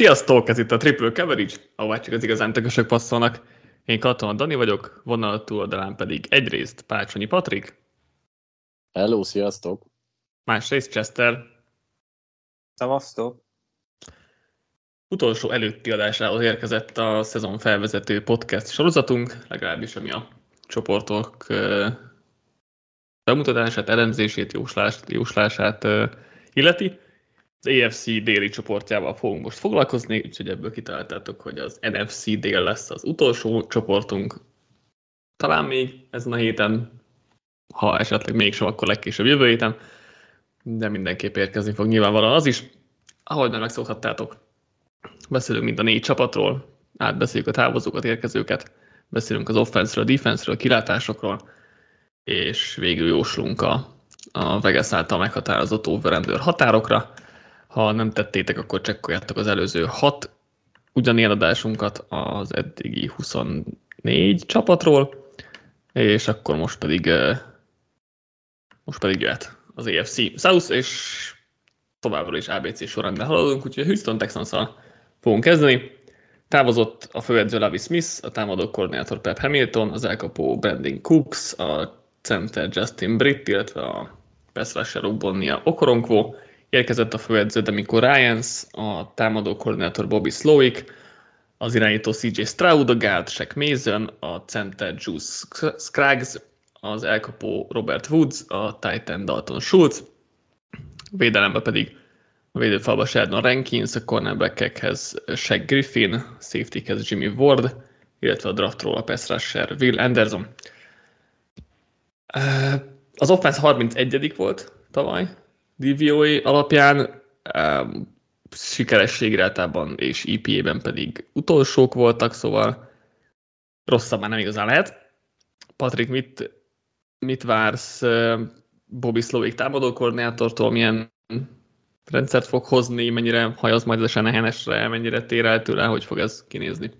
Sziasztok, ez itt a Triple Coverage, ahová csak az igazán tökösök passzolnak. Én Katona Dani vagyok, vonal túloldalán pedig egyrészt Pácsonyi Patrik. Hello, sziasztok! Másrészt Chester. Szavaztok! Utolsó előtti adásához érkezett a szezon felvezető podcast sorozatunk, legalábbis ami a csoportok bemutatását, elemzését, jóslását illeti az AFC déli csoportjával fogunk most foglalkozni, úgyhogy ebből kitaláltátok, hogy az NFC dél lesz az utolsó csoportunk. Talán még ezen a héten, ha esetleg mégsem, akkor legkésőbb jövő héten, de mindenképp érkezni fog nyilvánvalóan az is. Ahogy már megszokhattátok, beszélünk mind a négy csapatról, átbeszéljük a távozókat, érkezőket, beszélünk az offense-ről, defense-ről, kilátásokról, és végül jóslunk a, a Vegas által meghatározott over határokra. Ha nem tettétek, akkor csekkoljátok az előző hat ugyanilyen adásunkat az eddigi 24 csapatról, és akkor most pedig most pedig jöhet az AFC South, és továbbra is ABC sorrendben haladunk, úgyhogy Houston texans fogunk kezdeni. Távozott a főedző Lavi Smith, a támadó koordinátor Pep Hamilton, az elkapó Brandon Cooks, a center Justin Britt, illetve a pass rusher Okoronkvo, Érkezett a főedző Demico Ryans, a támadó koordinátor Bobby Slowick, az irányító CJ Stroud, a guard Shaq Mason, a center Juice Scraggs, az elkapó Robert Woods, a Titan Dalton Schultz, védelembe pedig a védőfalba Sheldon Rankins, a cornerbackekhez Shaq Griffin, safetykhez Jimmy Ward, illetve a draftról a pass rusher Will Anderson. Az offense 31 volt tavaly, DVOA alapján, um, sikeresség irátában és IPA-ben e pedig utolsók voltak, szóval rosszabb már nem igazán lehet. Patrik, mit, mit vársz Bobby Slowick támadó koordinátortól, milyen rendszert fog hozni, mennyire hajaz majd a nehenesre, mennyire tér el tőle, hogy fog ez kinézni?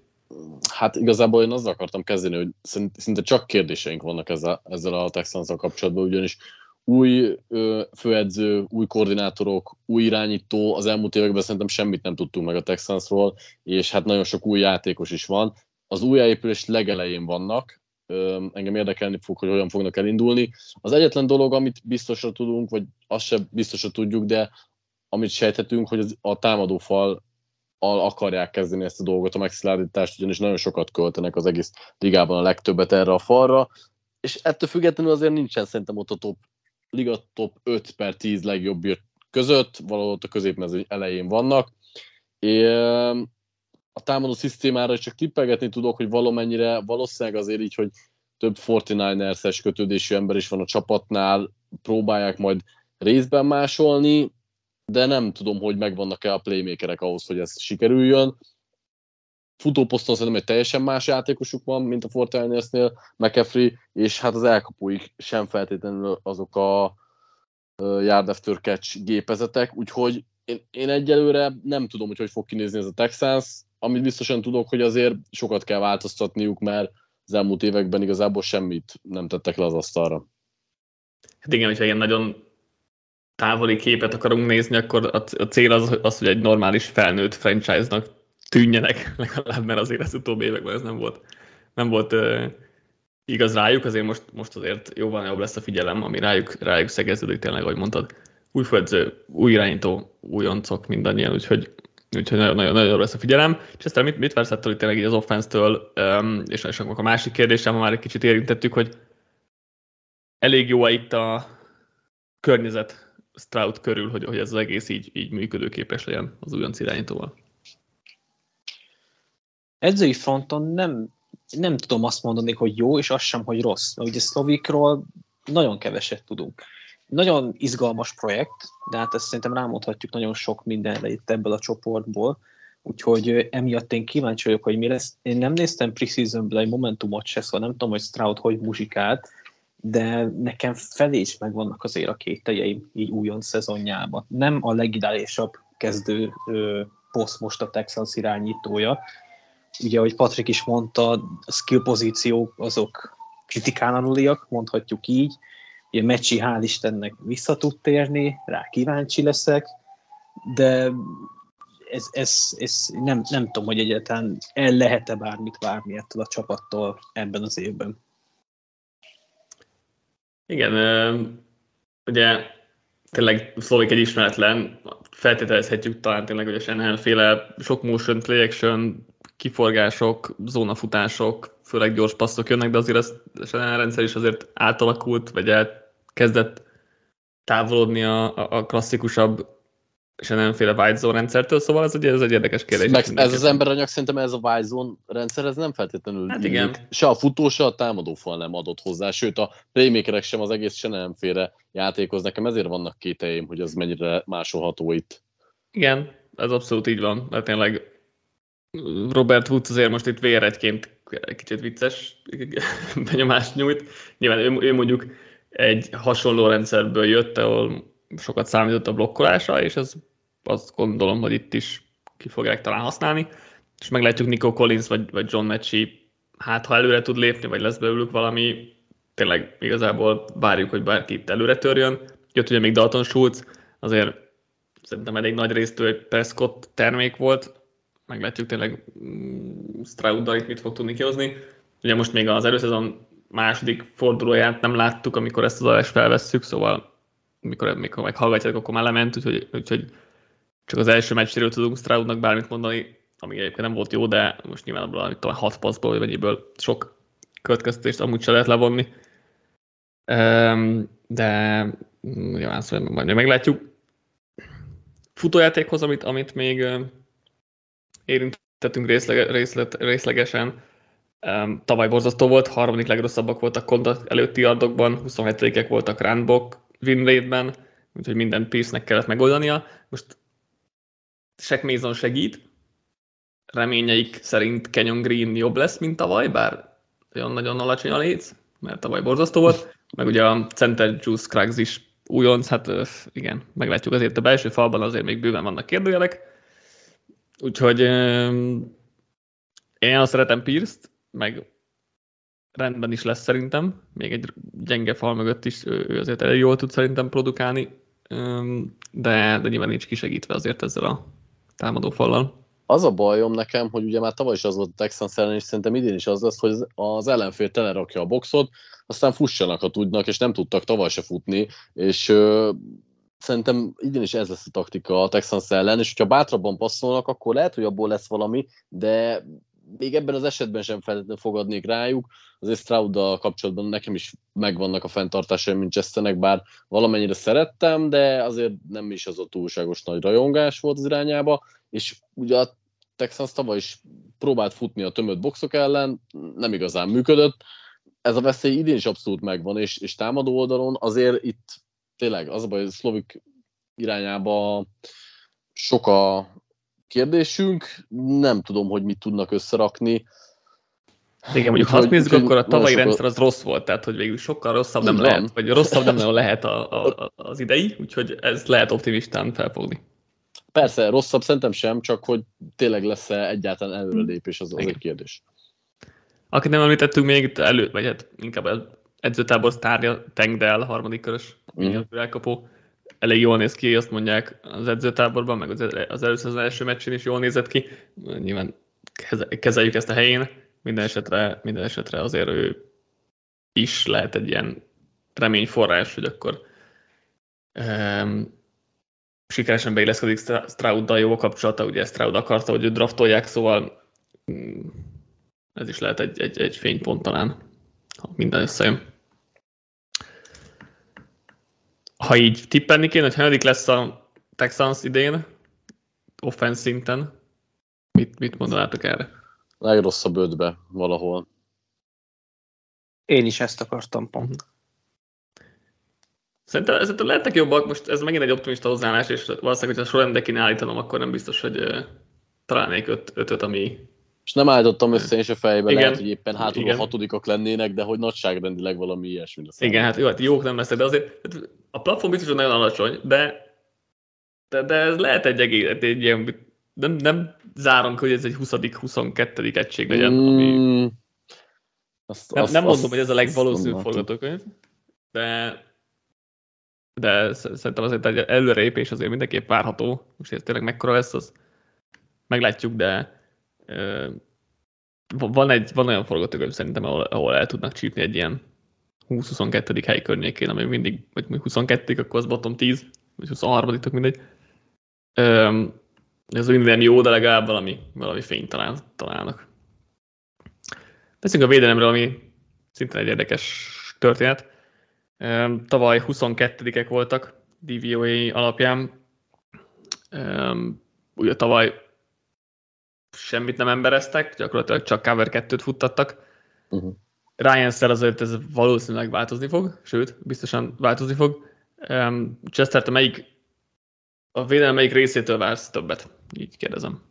Hát igazából én azzal akartam kezdeni, hogy szinte csak kérdéseink vannak ezzel, ezzel a texans kapcsolatban, ugyanis új ö, főedző, új koordinátorok, új irányító, az elmúlt években szerintem semmit nem tudtunk meg a Texansról, és hát nagyon sok új játékos is van. Az újjáépülés legelején vannak, ö, engem érdekelni fog, hogy hogyan fognak elindulni. Az egyetlen dolog, amit biztosra tudunk, vagy azt sem biztosra tudjuk, de amit sejthetünk, hogy az, a támadófal al akarják kezdeni ezt a dolgot, a megszilárdítást, ugyanis nagyon sokat költenek az egész ligában a legtöbbet erre a falra, és ettől függetlenül azért nincsen szerintem ott a top liga top 5 per 10 legjobb között, valahol ott a középmezőny elején vannak. És a támadó szisztémára csak tippelgetni tudok, hogy valamennyire valószínűleg azért így, hogy több 49ers-es kötődésű ember is van a csapatnál, próbálják majd részben másolni, de nem tudom, hogy megvannak-e a playmakerek ahhoz, hogy ez sikerüljön. Futóposzton szerintem egy teljesen más játékosuk van, mint a Fortnite-nél, McAfee, és hát az elkapóik sem feltétlenül azok a yard after catch gépezetek, úgyhogy én, én egyelőre nem tudom, hogy hogy fog kinézni ez a Texans, amit biztosan tudok, hogy azért sokat kell változtatniuk, mert az elmúlt években igazából semmit nem tettek le az asztalra. Hát igen, hogyha ilyen nagyon távoli képet akarunk nézni, akkor a cél az, az hogy egy normális felnőtt franchise-nak tűnjenek, legalább, mert azért az utóbbi években ez nem volt, nem volt uh, igaz rájuk, azért most, most azért jóval jobb lesz a figyelem, ami rájuk, rájuk szegeződik tényleg, ahogy mondtad. Új főedző, új irányító, újoncok mindannyian, úgyhogy, úgyhogy nagyon, nagyon, nagyon jobb lesz a figyelem. És ezt mit, mit vársz ettől tényleg így az offense-től, és, és akkor a másik kérdésem, már egy kicsit érintettük, hogy elég jó itt a környezet Stroud körül, hogy, hogy ez az egész így, így működőképes legyen az újonc irányítóval. Edzői fronton nem, nem tudom azt mondani, hogy jó, és az sem, hogy rossz. Mert ugye Szlovikról nagyon keveset tudunk. Nagyon izgalmas projekt, de hát ezt szerintem rámondhatjuk nagyon sok mindenre itt ebből a csoportból, úgyhogy emiatt én kíváncsi vagyok, hogy mi lesz. Én nem néztem preseasonből egy momentumot se, szóval nem tudom, hogy Stroud hogy muzsikált, de nekem felé is megvannak azért a kételjeim így újon szezonjában. Nem a legideálisabb kezdő ö, poszt most a Texans irányítója, ugye, ahogy Patrik is mondta, a skill pozíciók azok kritikálanuliak, mondhatjuk így. Ugye Mecsi hál' Istennek vissza tud térni, rá kíváncsi leszek, de ez, ez, ez nem, nem tudom, hogy egyáltalán el lehet-e bármit várni ettől a csapattól ebben az évben. Igen, ugye tényleg Szlovik egy ismeretlen, feltételezhetjük talán tényleg, hogy a Shanahan féle sok motion, play action, kiforgások, zónafutások, főleg gyors passzok jönnek, de azért ez, a rendszer is azért átalakult, vagy elkezdett távolodni a, a klasszikusabb és féle white zone rendszertől, szóval ez, ugye, ez egy érdekes kérdés. Meg ez az emberanyag szerintem ez a white zone rendszer, ez nem feltétlenül hát igen. se a futó, se a támadó fal nem adott hozzá, sőt a playmakerek sem az egész se féle játékhoz. Nekem ezért vannak kételjeim, hogy az mennyire másolható itt. Igen, ez abszolút így van, mert tényleg Robert Woods azért most itt véredként kicsit vicces benyomást nyújt. Nyilván ő, ő mondjuk egy hasonló rendszerből jött, ahol sokat számított a blokkolásra, és ez azt gondolom, hogy itt is ki fogják talán használni, és meglátjuk Nico Collins vagy, vagy John Matchy, hát ha előre tud lépni, vagy lesz belőlük valami, tényleg igazából várjuk, hogy bárki itt előre törjön. Jött ugye még Dalton Schultz, azért szerintem elég nagy részt egy Prescott termék volt, meglátjuk tényleg mm, Stroud itt mit fog tudni kihozni. Ugye most még az előszezon második fordulóját nem láttuk, amikor ezt az adást felvesszük, szóval mikor, mikor meghallgatják, akkor már lement, úgyhogy, úgyhogy csak az első meccsről tudunk Stroudnak bármit mondani, ami egyébként nem volt jó, de most nyilván abból, amit talán hat passzból, vagy mennyiből sok következtetést amúgy se lehet levonni. De nyilván szóval majd meglátjuk. Futójátékhoz, amit, amit még érintettünk részleg, részlet, részlegesen, tavaly borzasztó volt, harmadik legrosszabbak voltak kondat előtti yardokban, 27-ek voltak ránbok, win rate-ben, úgyhogy minden Pierce-nek kellett megoldania. Most Shaq Mason segít, reményeik szerint Kenyon Green jobb lesz, mint tavaly, bár olyan nagyon alacsony a léc, mert tavaly borzasztó volt, meg ugye a Center Juice Craigs is újonc, hát igen, meglátjuk azért a belső falban azért még bőven vannak kérdőjelek, úgyhogy én azt szeretem Pierce-t, meg rendben is lesz szerintem, még egy gyenge fal mögött is ő azért elég jól tud szerintem produkálni, de, de nyilván nincs kisegítve azért ezzel a támadó fallal. Az a bajom nekem, hogy ugye már tavaly is az volt a Texans ellen, és szerintem idén is az lesz, hogy az ellenfél telerakja a boxot, aztán fussanak, ha tudnak, és nem tudtak tavaly se futni, és szerintem idén is ez lesz a taktika a Texans ellen, és hogyha bátrabban passzolnak, akkor lehet, hogy abból lesz valami, de még ebben az esetben sem feltétlenül fogadnék rájuk. Azért Strouddal kapcsolatban nekem is megvannak a fenntartásaim Manchesternek, bár valamennyire szerettem, de azért nem is az a túlságos nagy rajongás volt az irányába, és ugye a Texans tavaly is próbált futni a tömött boxok ellen, nem igazán működött. Ez a veszély idén is abszolút megvan, és, és támadó oldalon azért itt tényleg az a baj, hogy Szlovik irányába sok a, kérdésünk, nem tudom, hogy mit tudnak összerakni. Igen, mondjuk ha azt nézzük, akkor a tavalyi rendszer az rossz volt, tehát hogy végül sokkal rosszabb nem, nem lehet, vagy rosszabb nem nagyon lehet a, a, az idei, úgyhogy ez lehet optimistán felfogni. Persze, rosszabb szerintem sem, csak hogy tényleg lesz-e egyáltalán előrelépés, az, az egy kérdés. Akit nem említettünk még elő, vagy hát inkább edzőtábor sztárja, Tengdel, harmadik körös, mm. elkapó elég jól néz ki, azt mondják az edzőtáborban, meg az, először az első meccsén is jól nézett ki. Nyilván kezeljük ezt a helyén, minden esetre, minden esetre azért ő is lehet egy ilyen reményforrás, hogy akkor um, sikeresen beilleszkedik Strouddal jó kapcsolata, ugye Stroud akarta, hogy őt draftolják, szóval um, ez is lehet egy, egy, egy fénypont talán, ha minden összejön. Ha így tippelni kéne, hogy hanyadik lesz a Texans idén, offense szinten, mit, mit mondanátok erre? Legrosszabb ötbe valahol. Én is ezt akartam pont. Mhm. Szerintem, szerintem lehetnek jobbak, most ez megint egy optimista hozzáállás, és valószínűleg, hogyha sorrendbe kéne állítanom, akkor nem biztos, hogy uh, találnék öt, ötöt, ami... És nem állítottam össze én se fejbe, Igen. lehet, hogy éppen hátul Igen. a hatodikak lennének, de hogy nagyságrendileg valami ilyesmi lesz. Igen, hát jó, hát jók nem lesznek, de azért a plafon biztos, hogy nagyon alacsony, de, de, de ez lehet egy egész, egy ilyen, nem, nem zárom hogy ez egy 20.-22. egység legyen, mm, ami... Azt, nem, azt, nem mondom, azt, hogy ez a legvalószínűbb forgatókönyv, de de szerintem azért egy előrelépés azért mindenképp várható. Most ez tényleg mekkora lesz, az, meglátjuk, de van, egy, van olyan forgatókönyv szerintem, ahol, ahol el tudnak csípni egy ilyen 20-22. hely környékén, ami mindig, vagy 22 akkor az bottom 10, vagy 23 mindegy. ez minden jó, de legalább valami, valami fényt talál, találnak. Beszéljünk a védelemről, ami szintén egy érdekes történet. Tavaly 22-ek voltak DVOA alapján. Ugye tavaly semmit nem embereztek, gyakorlatilag csak cover 2-t futtattak. Uh-huh. Ryan Szel azért ez valószínűleg változni fog, sőt, biztosan változni fog. Chester, te melyik, a védelem melyik részétől vársz többet? Így kérdezem.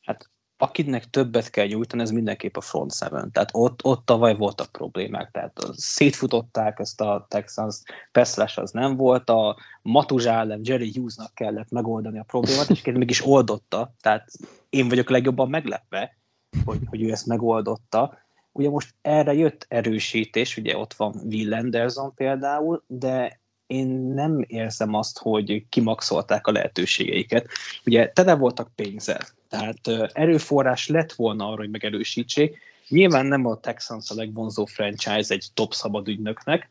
Hát akinek többet kell nyújtani, ez mindenképp a front seven. Tehát ott, ott tavaly voltak problémák, tehát szétfutották ezt a Texans, Peszles az nem volt, a Matuzs ellen Jerry Hughesnak kellett megoldani a problémát, és mégis oldotta, tehát én vagyok legjobban meglepve, hogy, hogy ő ezt megoldotta. Ugye most erre jött erősítés, ugye ott van Will Anderson például, de én nem érzem azt, hogy kimaxolták a lehetőségeiket. Ugye tele voltak pénzzel, tehát erőforrás lett volna arra, hogy megerősítsék. Nyilván nem a Texans a legvonzó franchise egy top szabad ügynöknek,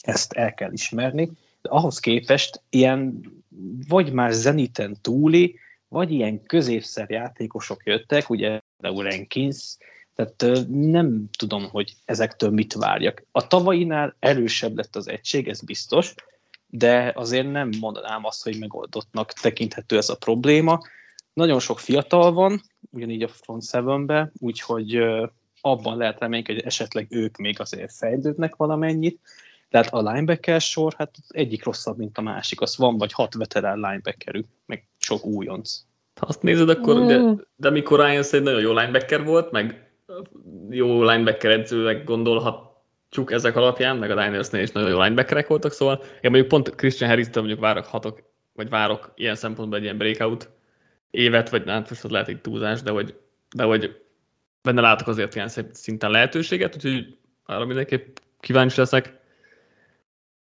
ezt el kell ismerni, de ahhoz képest ilyen vagy már zeniten túli, vagy ilyen középszer játékosok jöttek, ugye Rankins, tehát nem tudom, hogy ezektől mit várjak. A tavainál erősebb lett az egység, ez biztos, de azért nem mondanám azt, hogy megoldottnak tekinthető ez a probléma. Nagyon sok fiatal van, ugyanígy a front seven úgyhogy abban lehet reménykedni, hogy esetleg ők még azért fejlődnek valamennyit, tehát a linebacker sor, hát egyik rosszabb, mint a másik. Az van vagy hat veterán linebackerük, meg sok újonc. Ha azt nézed, akkor mm. de, de mikor Ryan egy nagyon jó linebacker volt, meg jó linebacker edzőnek gondolhatjuk ezek alapján, meg a Linersnél is nagyon jó linebackerek voltak, szóval én mondjuk pont Christian Harris-től mondjuk várok hatok, vagy várok ilyen szempontból egy ilyen breakout évet, vagy hát most az lehet egy túlzás, de hogy, de hogy benne látok azért ilyen szinten lehetőséget, úgyhogy arra mindenképp kíváncsi leszek.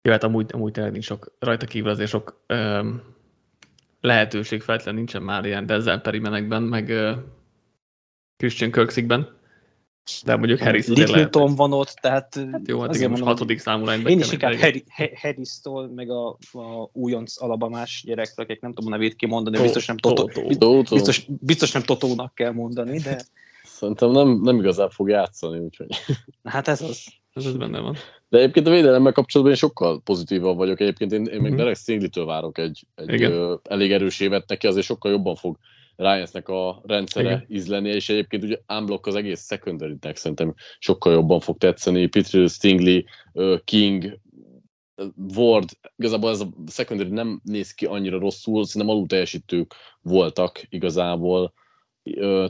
Jó, hát amúgy, amúgy tényleg nincs sok, rajta kívül azért sok öm, lehetőség feltétlenül nincsen már ilyen Denzel Perimenekben, meg ö, Christian Kirksigben. De mondjuk Harris Littleton van ott, tehát... Hát jó, hát igen, most hatodik számú Én is inkább Harris-tól, meg a, a újonc alabamás gyerektől, akik nem tudom a nevét kimondani, to, biztos nem Totó, to, to. Biztos, biztos nem Totónak kell mondani, de... Szerintem nem, nem igazán fog játszani, úgyhogy... Hát ez az. Ez az benne van. De egyébként a védelemmel kapcsolatban én sokkal pozitívabb vagyok. Egyébként én, én még mm-hmm. Derek Stingley-től várok egy, egy ö, elég erős évet neki, azért sokkal jobban fog Ryans-nek a rendszere Igen. ízleni, és egyébként ugye unblock az egész secondary szerintem sokkal jobban fog tetszeni. Peter Stingley, King, Ward, igazából ez a secondary nem néz ki annyira rosszul, szerintem alul teljesítők voltak igazából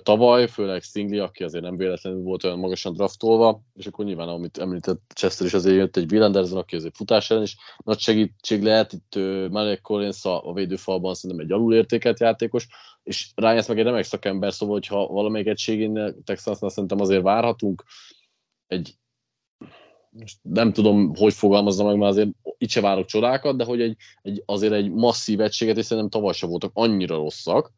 tavaly, főleg Stingley, aki azért nem véletlenül volt olyan magasan draftolva, és akkor nyilván, amit említett Chester is azért jött egy Will Anderson, aki azért futás ellen is nagy segítség lehet, itt uh, Malek Collins a, a védőfalban szerintem egy alulértékelt játékos, és Ryan meg egy remek szakember, szóval, hogyha valamelyik egységén Texansnál szerintem azért várhatunk egy nem tudom, hogy fogalmazza meg, mert azért itt se várok csodákat, de hogy egy, egy, azért egy masszív egységet, és szerintem tavaly sem voltak annyira rosszak,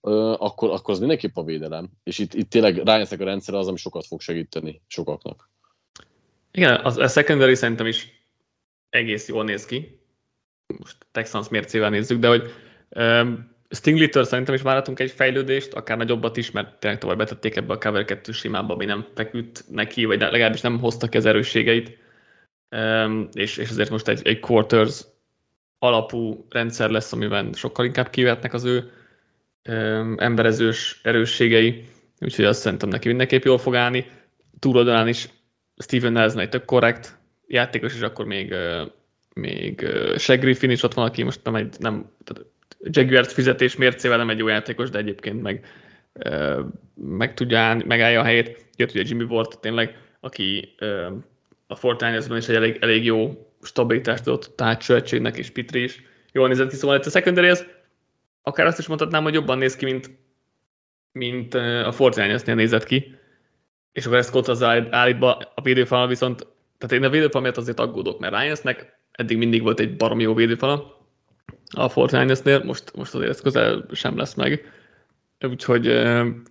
akkor, akkor az mindenképp a védelem. És itt, itt tényleg rájönsznek a rendszer az, ami sokat fog segíteni sokaknak. Igen, az, a secondary szerintem is egész jól néz ki. Most Texans mércével nézzük, de hogy um, Stingley-től szerintem is várhatunk egy fejlődést, akár nagyobbat is, mert tényleg tovább betették ebbe a cover 2 simába, ami nem feküdt neki, vagy legalábbis nem hozta ki az erősségeit. Um, és, és azért most egy, egy quarters alapú rendszer lesz, amiben sokkal inkább kivetnek az ő emberezős erősségei, úgyhogy azt szerintem neki mindenképp jól fog állni. Túloldalán is Steven Nelson egy tök korrekt játékos, és akkor még, még Shaq Griffin is ott van, aki most nem egy, nem, Jaguars fizetés mércével nem egy jó játékos, de egyébként meg, meg tudja állni, megállja a helyét. Jött ugye Jimmy Ward tényleg, aki a Fortnite-ban is egy elég, elég jó stabilitást adott társó egységnek, és Pitri is jól nézett ki, szóval itt a secondary az akár azt is mondhatnám, hogy jobban néz ki, mint, mint a Fortnite-nél nézett ki, és akkor ezt az állítva a védőfal viszont, tehát én a védőfal miatt azért aggódok, mert Ryansnek eddig mindig volt egy baromi jó védőfala, a Fortnite-nél, most, most azért ez közel sem lesz meg. Úgyhogy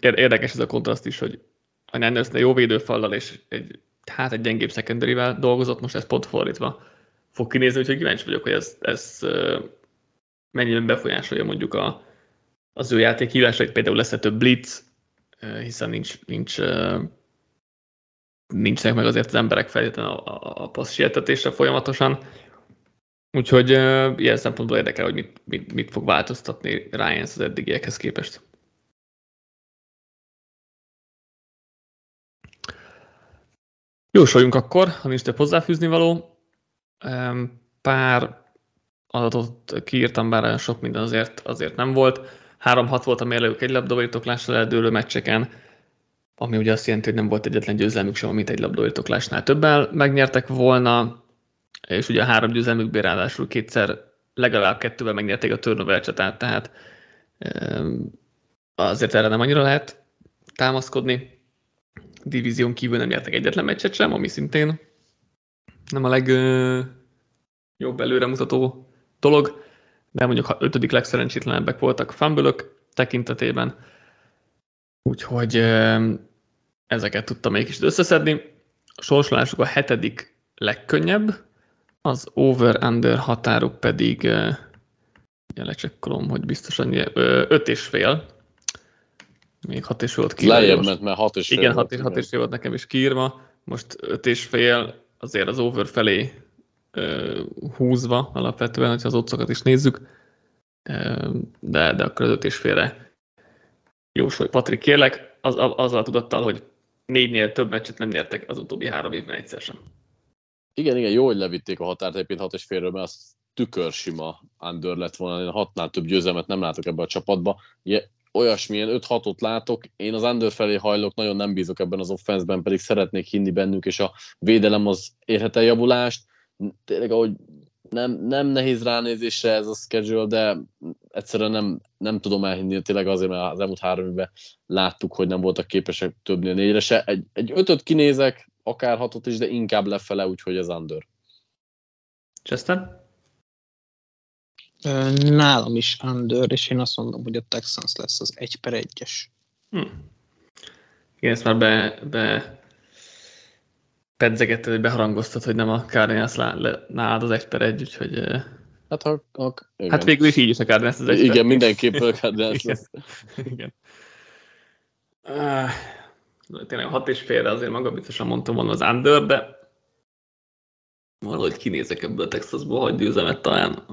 érdekes ez a kontraszt is, hogy a Niners-nél jó védőfallal és egy, hát egy gyengébb secondary dolgozott, most ez pont fordítva fog kinézni, úgyhogy kíváncsi vagyok, hogy ez, ez mennyiben befolyásolja mondjuk a, az ő játék hívásait, például lesz-e több blitz, hiszen nincs, nincs nincsenek meg azért az emberek feltétlenül a, a, a passz sietetésre folyamatosan. Úgyhogy ilyen szempontból érdekel, hogy mit, mit, mit fog változtatni Ryan az eddigiekhez képest. Jósoljunk akkor, ha nincs több hozzáfűzni való. Pár adatot kiírtam, bár olyan sok minden azért, azért nem volt. 3-6 volt a mérlegük egy labdavajtoklásra eldőlő meccseken, ami ugye azt jelenti, hogy nem volt egyetlen győzelmük sem, amit egy labdavajtoklásnál többel megnyertek volna, és ugye a három győzelmükből ráadásul kétszer legalább kettővel megnyerték a turnover csatát, tehát azért erre nem annyira lehet támaszkodni divízión kívül nem nyertek egyetlen meccset sem, ami szintén nem a legjobb előremutató dolog, de mondjuk ha ötödik legszerencsétlenebbek voltak fumble tekintetében, úgyhogy ezeket tudtam mégis összeszedni. A sorsolásuk a hetedik legkönnyebb, az over-under határuk pedig, lecsekkolom, hogy biztos annyi, öt és fél, még hat és volt kiírva. Lejjebb ment, mert hat és fél Igen, hat, hat és fél volt nekem is kiírva. Most öt és fél azért az over felé uh, húzva alapvetően, hogyha az otcokat is nézzük. De, de akkor az öt és félre jósolj. Patrik, kérlek, az, azzal tudattal, hogy négynél több meccset nem nyertek az utóbbi három évben egyszer sem. Igen, igen, jó, hogy levitték a határt egyébként hat és félről, mert az tükörsima under lett volna. Én hatnál több győzelmet nem látok ebbe a csapatba. Ugye, olyasmilyen 5-6-ot látok, én az under felé hajlok, nagyon nem bízok ebben az offenszben, pedig szeretnék hinni bennük, és a védelem az érhet el javulást. Tényleg, ahogy nem, nem nehéz ránézésre ez a schedule, de egyszerűen nem, nem tudom elhinni, tényleg azért, mert az elmúlt három évben láttuk, hogy nem voltak képesek többnél négyre se. Egy, egy ötöt kinézek, akár hatot is, de inkább lefele, úgyhogy az under. Chester? Nálam is under, és én azt mondom, hogy a Texans lesz az 1 per 1-es. Hm. Igen, ezt már be, be pedzegetted, hogy beharangoztad, hogy nem a Cardinals nálad az 1 per 1, úgyhogy... Hát, ha, ha, igen. hát végül is így is a Cardinals az 1 Igen, mindenképp a Cardinals igen. igen. Uh, tényleg 6 és félre azért maga biztosan mondtam volna az under, de valahogy kinézek ebből a Texasból, hogy győzemet talán.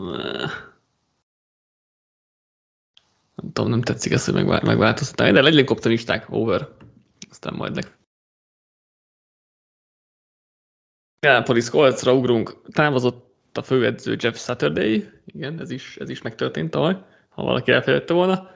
Nem tudom, nem tetszik ez, hogy megvál, megváltoztatál. De legyen optimisták, over. Aztán majd leg. Minneapolis Coltsra ugrunk. Távozott a főedző Jeff Saturday. Igen, ez is, ez is megtörtént tavaly, ha valaki elfelejtette volna.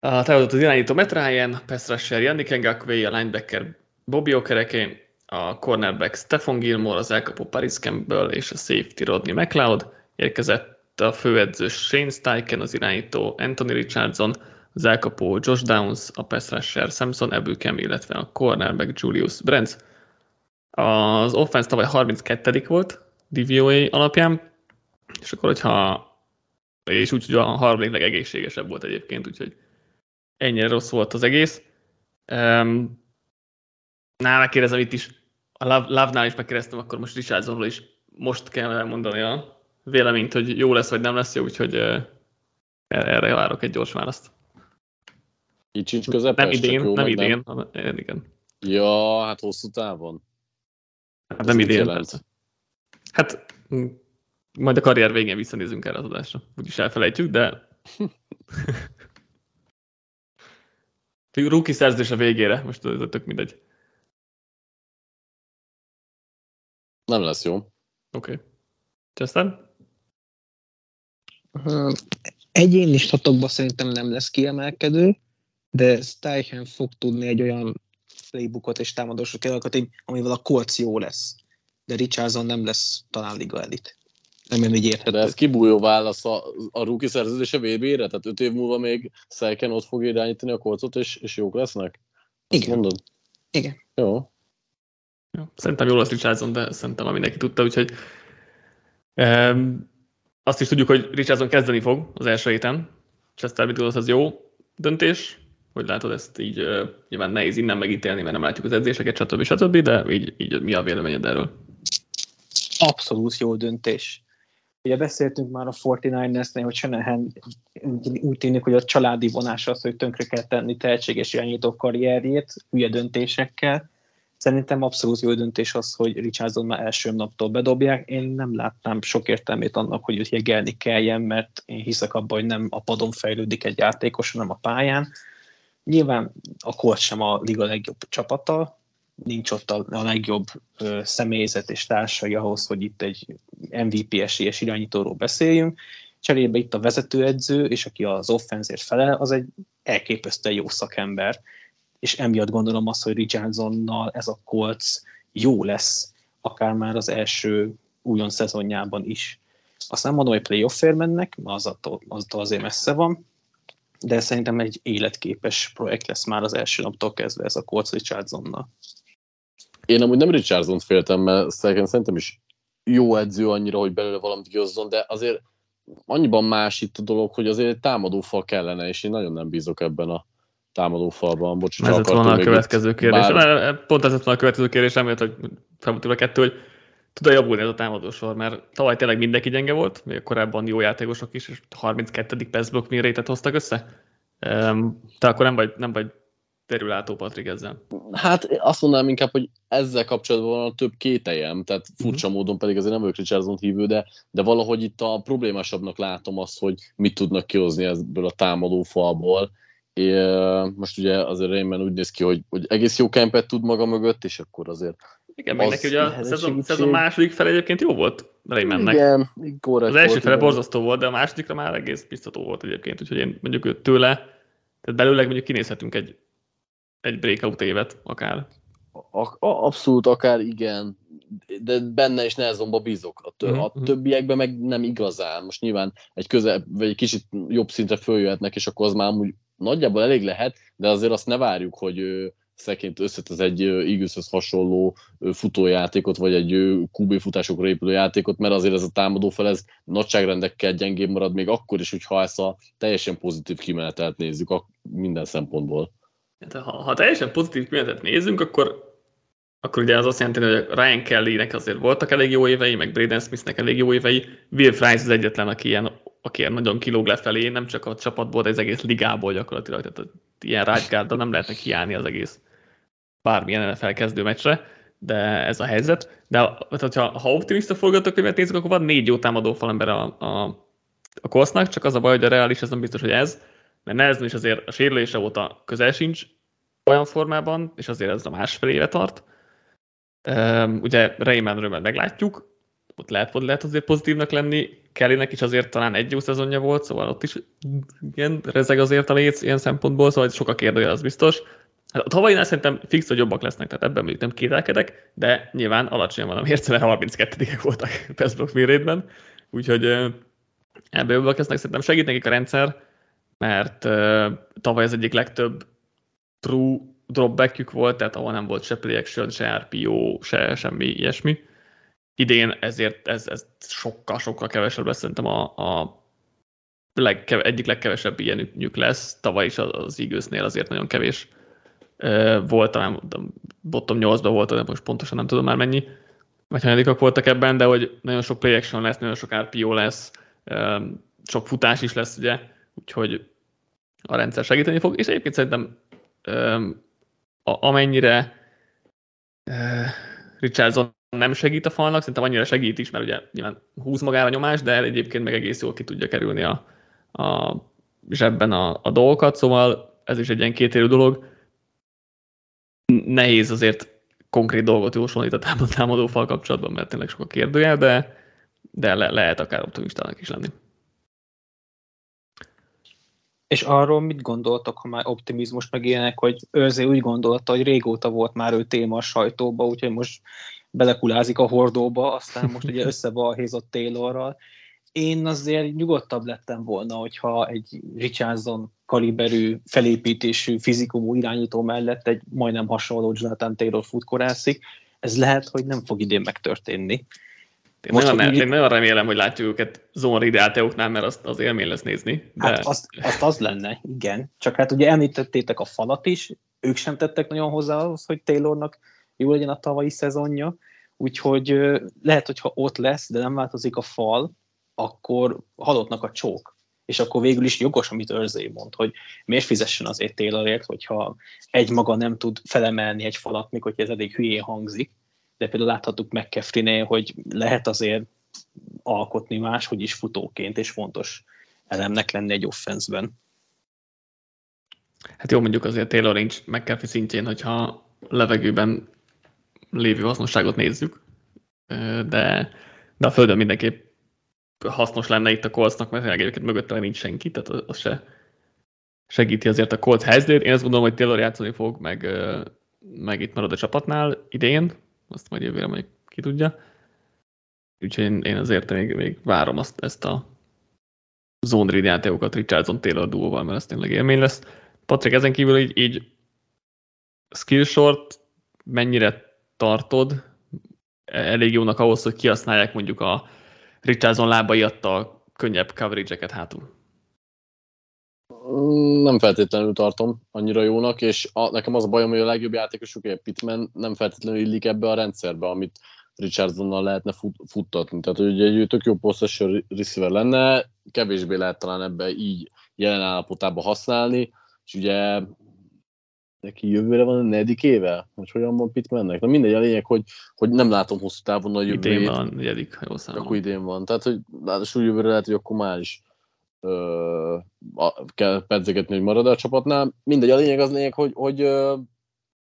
A távozott az irányító Matt Ryan, pass rusher Yannick Ngakwe, a linebacker Bobby Okereke, a cornerback Stefan Gilmore, az elkapó Paris Campbell és a safety Rodney McLeod. Érkezett a főedző Shane Steichen, az irányító Anthony Richardson, az elkapó Josh Downs, a pass rusher Samson Ebukem, illetve a cornerback Julius Brents. Az offense tavaly 32 volt DVOA alapján, és akkor, hogyha és úgy, hogy a harmadik legegészségesebb volt egyébként, úgyhogy ennyire rossz volt az egész. Um, nála kérdezem itt is, a Love-nál is megkérdeztem, akkor most Richardsonról is most kell elmondani a véleményt, hogy jó lesz, vagy nem lesz jó, úgyhogy erre várok egy gyors választ. Így sincs közepes, Nem idén, jó, nem idén, nem. igen. Ja, hát hosszú távon. Hát nem idén, persze. Hát majd a karrier végén visszanézünk erre az adásra. Úgyis elfelejtjük, de Rookie szerződés a végére, most ez tök mindegy. Nem lesz jó. Oké. Okay. Aztán? Egyéni statokban szerintem nem lesz kiemelkedő, de Steichen fog tudni egy olyan playbookot és támadósok kialakítani, amivel a Colts jó lesz. De Richardson nem lesz talán liga elit. Nem így érthető. De ez kibújó válasz a, a rookie szerződése VB-re? Tehát öt év múlva még Steichen ott fog irányítani a Coltsot, és, és jók lesznek? Azt Igen. Mondod? Igen. Jó. jó. Szerintem jó lesz Richardson, de szerintem mindenki tudta, úgyhogy um, azt is tudjuk, hogy Richardson kezdeni fog az első héten. Chester, mit gondolsz, az jó döntés? Hogy látod ezt így, nyilván nehéz innen megítélni, mert nem látjuk az edzéseket, stb. stb. De így, így mi a véleményed erről? Abszolút jó döntés. Ugye beszéltünk már a 49ers-nél, hogy Shanahan úgy tűnik, hogy a családi vonás az, hogy tönkre kell tenni tehetséges irányítók karrierjét, hülye döntésekkel. Szerintem abszolút jó döntés az, hogy Richardson már első naptól bedobják. Én nem látnám sok értelmét annak, hogy őt jegelni kelljen, mert én hiszek abban, hogy nem a padon fejlődik egy játékos, hanem a pályán. Nyilván a Colts sem a liga legjobb csapata, nincs ott a, a legjobb ö, személyzet és társai ahhoz, hogy itt egy MVP esélyes irányítóról beszéljünk. Cserébe itt a vezetőedző, és aki az offenzért felel, az egy elképesztően jó szakember, és emiatt gondolom azt, hogy Richardsonnal ez a Colts jó lesz, akár már az első újon szezonjában is. Azt nem mondom, hogy playoffért mennek, az attól, attól azért messze van, de szerintem egy életképes projekt lesz már az első naptól kezdve ez a Colts Richardsonnal. Én amúgy nem Richardson-t féltem, mert szerintem is jó edző annyira, hogy belőle valamit kihozzon, de azért annyiban más itt a dolog, hogy azért egy támadófal kellene, és én nagyon nem bízok ebben a támadófalban. Bocs, ez lett volna a következő kérdés. Bár... Pont ez lett volna a következő kérdés, remélt, hogy felmutatva a kettő, hogy tud-e javulni ez a támadósor, mert tavaly tényleg mindenki gyenge volt, még korábban jó játékosok is, és 32. percblok mérétet hoztak össze. Te akkor nem vagy, nem vagy terülátó Patrik ezzel. Hát azt mondanám inkább, hogy ezzel kapcsolatban van a több kételjem, tehát furcsa uh-huh. módon pedig azért nem vagyok Richardson hívő, de, de valahogy itt a problémásabbnak látom azt, hogy mit tudnak kihozni ebből a támadó falból. É, most ugye azért Raymond úgy néz ki, hogy, hogy egész jó kempet tud maga mögött, és akkor azért igen, meg neki ugye a szezon, szezon második fel egyébként jó volt Raymondnek. Igen, Az első fele borzasztó volt, de a másodikra már egész biztató volt egyébként, úgyhogy én mondjuk tőle, tehát belőleg mondjuk kinézhetünk egy egy breakout évet akár. A, a, abszolút akár igen, de benne is nehezomba bízok. A, tö, mm-hmm. a többiekben meg nem igazán. Most nyilván egy közel, vagy egy kicsit jobb szintre följöhetnek, és akkor az már úgy nagyjából elég lehet, de azért azt ne várjuk, hogy szeként összetesz egy Eagleshez hasonló futójátékot, vagy egy QB futásokra épülő játékot, mert azért ez a támadó fel, ez nagyságrendekkel gyengébb marad, még akkor is, hogyha ezt a teljesen pozitív kimenetet nézzük a, minden szempontból. Hát, ha, ha teljesen pozitív kimenetet nézzünk, akkor, akkor ugye az azt jelenti, hogy Ryan Kelly-nek azért voltak elég jó évei, meg Braden Smithnek elég jó évei. Will Price az egyetlen, aki ilyen, aki ilyen nagyon kilóg lefelé, nem csak a csapatból, de az egész ligából gyakorlatilag. Tehát ilyen right nem lehetne kiállni az egész bármilyen NFL kezdő meccsre, de ez a helyzet. De hát, ha, ha optimista forgatókönyvet nézzük, akkor van négy jó támadó falember a, a, a Kosznak, csak az a baj, hogy a reális, ez nem biztos, hogy ez mert Nelson is azért a sérülése óta közel sincs olyan formában, és azért ez a másfél éve tart. Um, ugye Raymondről már meglátjuk, ott lehet, lehet azért pozitívnak lenni, Kellynek is azért talán egy jó szezonja volt, szóval ott is igen, rezeg azért a léc ilyen szempontból, szóval sok a kérdője, az biztos. Hát a tavalyinál szerintem fix, hogy jobbak lesznek, tehát ebben még nem kételkedek, de nyilván alacsonyan van a mérce, mert 32-ek voltak Pestbrook mérétben, úgyhogy ebből jobbak lesznek, szerintem segít nekik a rendszer, mert uh, tavaly az egyik legtöbb true dropbackjük volt, tehát ahol nem volt se play action, se RPO, se semmi ilyesmi. Idén ezért ez, ez sokkal, sokkal kevesebb lesz, szerintem a, a legkeve, egyik legkevesebb ilyenük lesz. Tavaly is az, az Eaglesnél azért nagyon kevés volt, talán bottom 8-ban volt, de most pontosan nem tudom már mennyi, vagy hanyadikak voltak ebben, de hogy nagyon sok play action lesz, nagyon sok RPO lesz, sok futás is lesz, ugye, úgyhogy a rendszer segíteni fog, és egyébként szerintem amennyire Richardson nem segít a falnak, szerintem annyira segít is, mert ugye nyilván húz magára nyomás, de egyébként meg egész jól ki tudja kerülni a, a zsebben a, a dolgokat, szóval ez is egy ilyen kétérű dolog. Nehéz azért konkrét dolgot jósolni a támadó fal kapcsolatban, mert tényleg sok a kérdőjel, de, de le, lehet akár optimistának is lenni. És arról mit gondoltak, ha már optimizmus meg ilyenek, hogy őrzé úgy gondolta, hogy régóta volt már ő téma a sajtóba, úgyhogy most belekulázik a hordóba, aztán most ugye összebalhézott Taylorral. Én azért nyugodtabb lettem volna, hogyha egy Richardson kaliberű, felépítésű, fizikumú irányító mellett egy majdnem hasonló Jonathan Taylor futkorászik. Ez lehet, hogy nem fog idén megtörténni. Én, Most, nagyon, úgy... én nagyon remélem, hogy látjuk őket zone read mert azt az élmény lesz nézni. De... Hát azt, azt az lenne, igen. Csak hát ugye említettétek a falat is, ők sem tettek nagyon hozzá ahhoz, hogy Taylornak jó legyen a tavalyi szezonja, úgyhogy lehet, hogyha ott lesz, de nem változik a fal, akkor halottnak a csók. És akkor végül is jogos, amit Örzé mond, hogy miért fizessen azért Taylorért, hogyha egy maga nem tud felemelni egy falat, mikor ez eddig hülyén hangzik. De például láthattuk McCaffrey-nél, hogy lehet azért alkotni más, hogy is futóként, és fontos elemnek lenni egy offenszben. Hát jó, mondjuk azért Taylor nincs McCaffrey szintjén, hogyha levegőben lévő hasznosságot nézzük, de, de a földön mindenképp hasznos lenne itt a Coltsnak, mert egyébként mögötte nincs senki, tehát az se segíti azért a Colts helyzetét. Én azt gondolom, hogy Taylor játszani fog, meg, meg itt marad a csapatnál idén, azt majd jövőre majd ki tudja. Úgyhogy én, én azért még, még várom azt, ezt a zone read játékokat Richardson Taylor duóval, mert ez tényleg élmény lesz. Patrik, ezen kívül így, így skill short mennyire tartod elég jónak ahhoz, hogy kihasználják mondjuk a Richardson lábai adta a könnyebb coverage-eket hátul? Nem feltétlenül tartom annyira jónak, és a, nekem az a bajom, hogy a legjobb játékosuk, egy Pittman nem feltétlenül illik ebbe a rendszerbe, amit Richardsonnal lehetne fut, futtatni. Tehát, hogy egy tök jó possession receiver lenne, kevésbé lehet talán ebbe így jelen állapotában használni, és ugye neki jövőre van a negyedik éve? Hogy hogyan van Pittmannek? Na mindegy, a lényeg, hogy, hogy nem látom hosszú távon a jövőjét. Idén van, negyedik, ha jól számolom. Akkor idén van. Tehát, hogy ráadásul jövőre lehet, hogy akkor már is ö, a, kell pedzegetni, hogy marad a csapatnál. Mindegy, a lényeg az lényeg, hogy, hogy ö,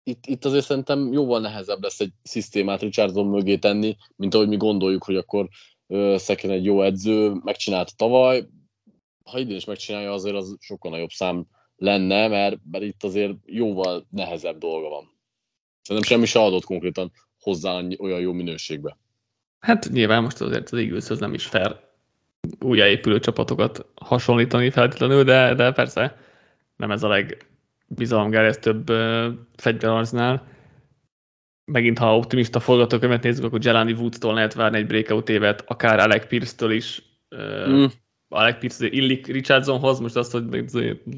itt, itt azért szerintem jóval nehezebb lesz egy szisztémát Richardson mögé tenni, mint ahogy mi gondoljuk, hogy akkor Szeken egy jó edző, megcsinálta tavaly, ha idén is megcsinálja, azért az sokkal nagyobb szám lenne, mert, mert itt azért jóval nehezebb dolga van. Szerintem semmi se adott konkrétan hozzá olyan jó minőségbe. Hát nyilván most azért az Eagles az nem is fair újjáépülő csapatokat hasonlítani feltétlenül, de, de persze nem ez a legbizalomgerjesztőbb uh, fegyveraznál. Megint, ha optimista forgatókönyvet nézzük, akkor Jelani Woodstól lehet várni egy breakout évet, akár Alec Pierce-től is. Uh, mm. Alec Pierce illik Richardsonhoz, most azt, hogy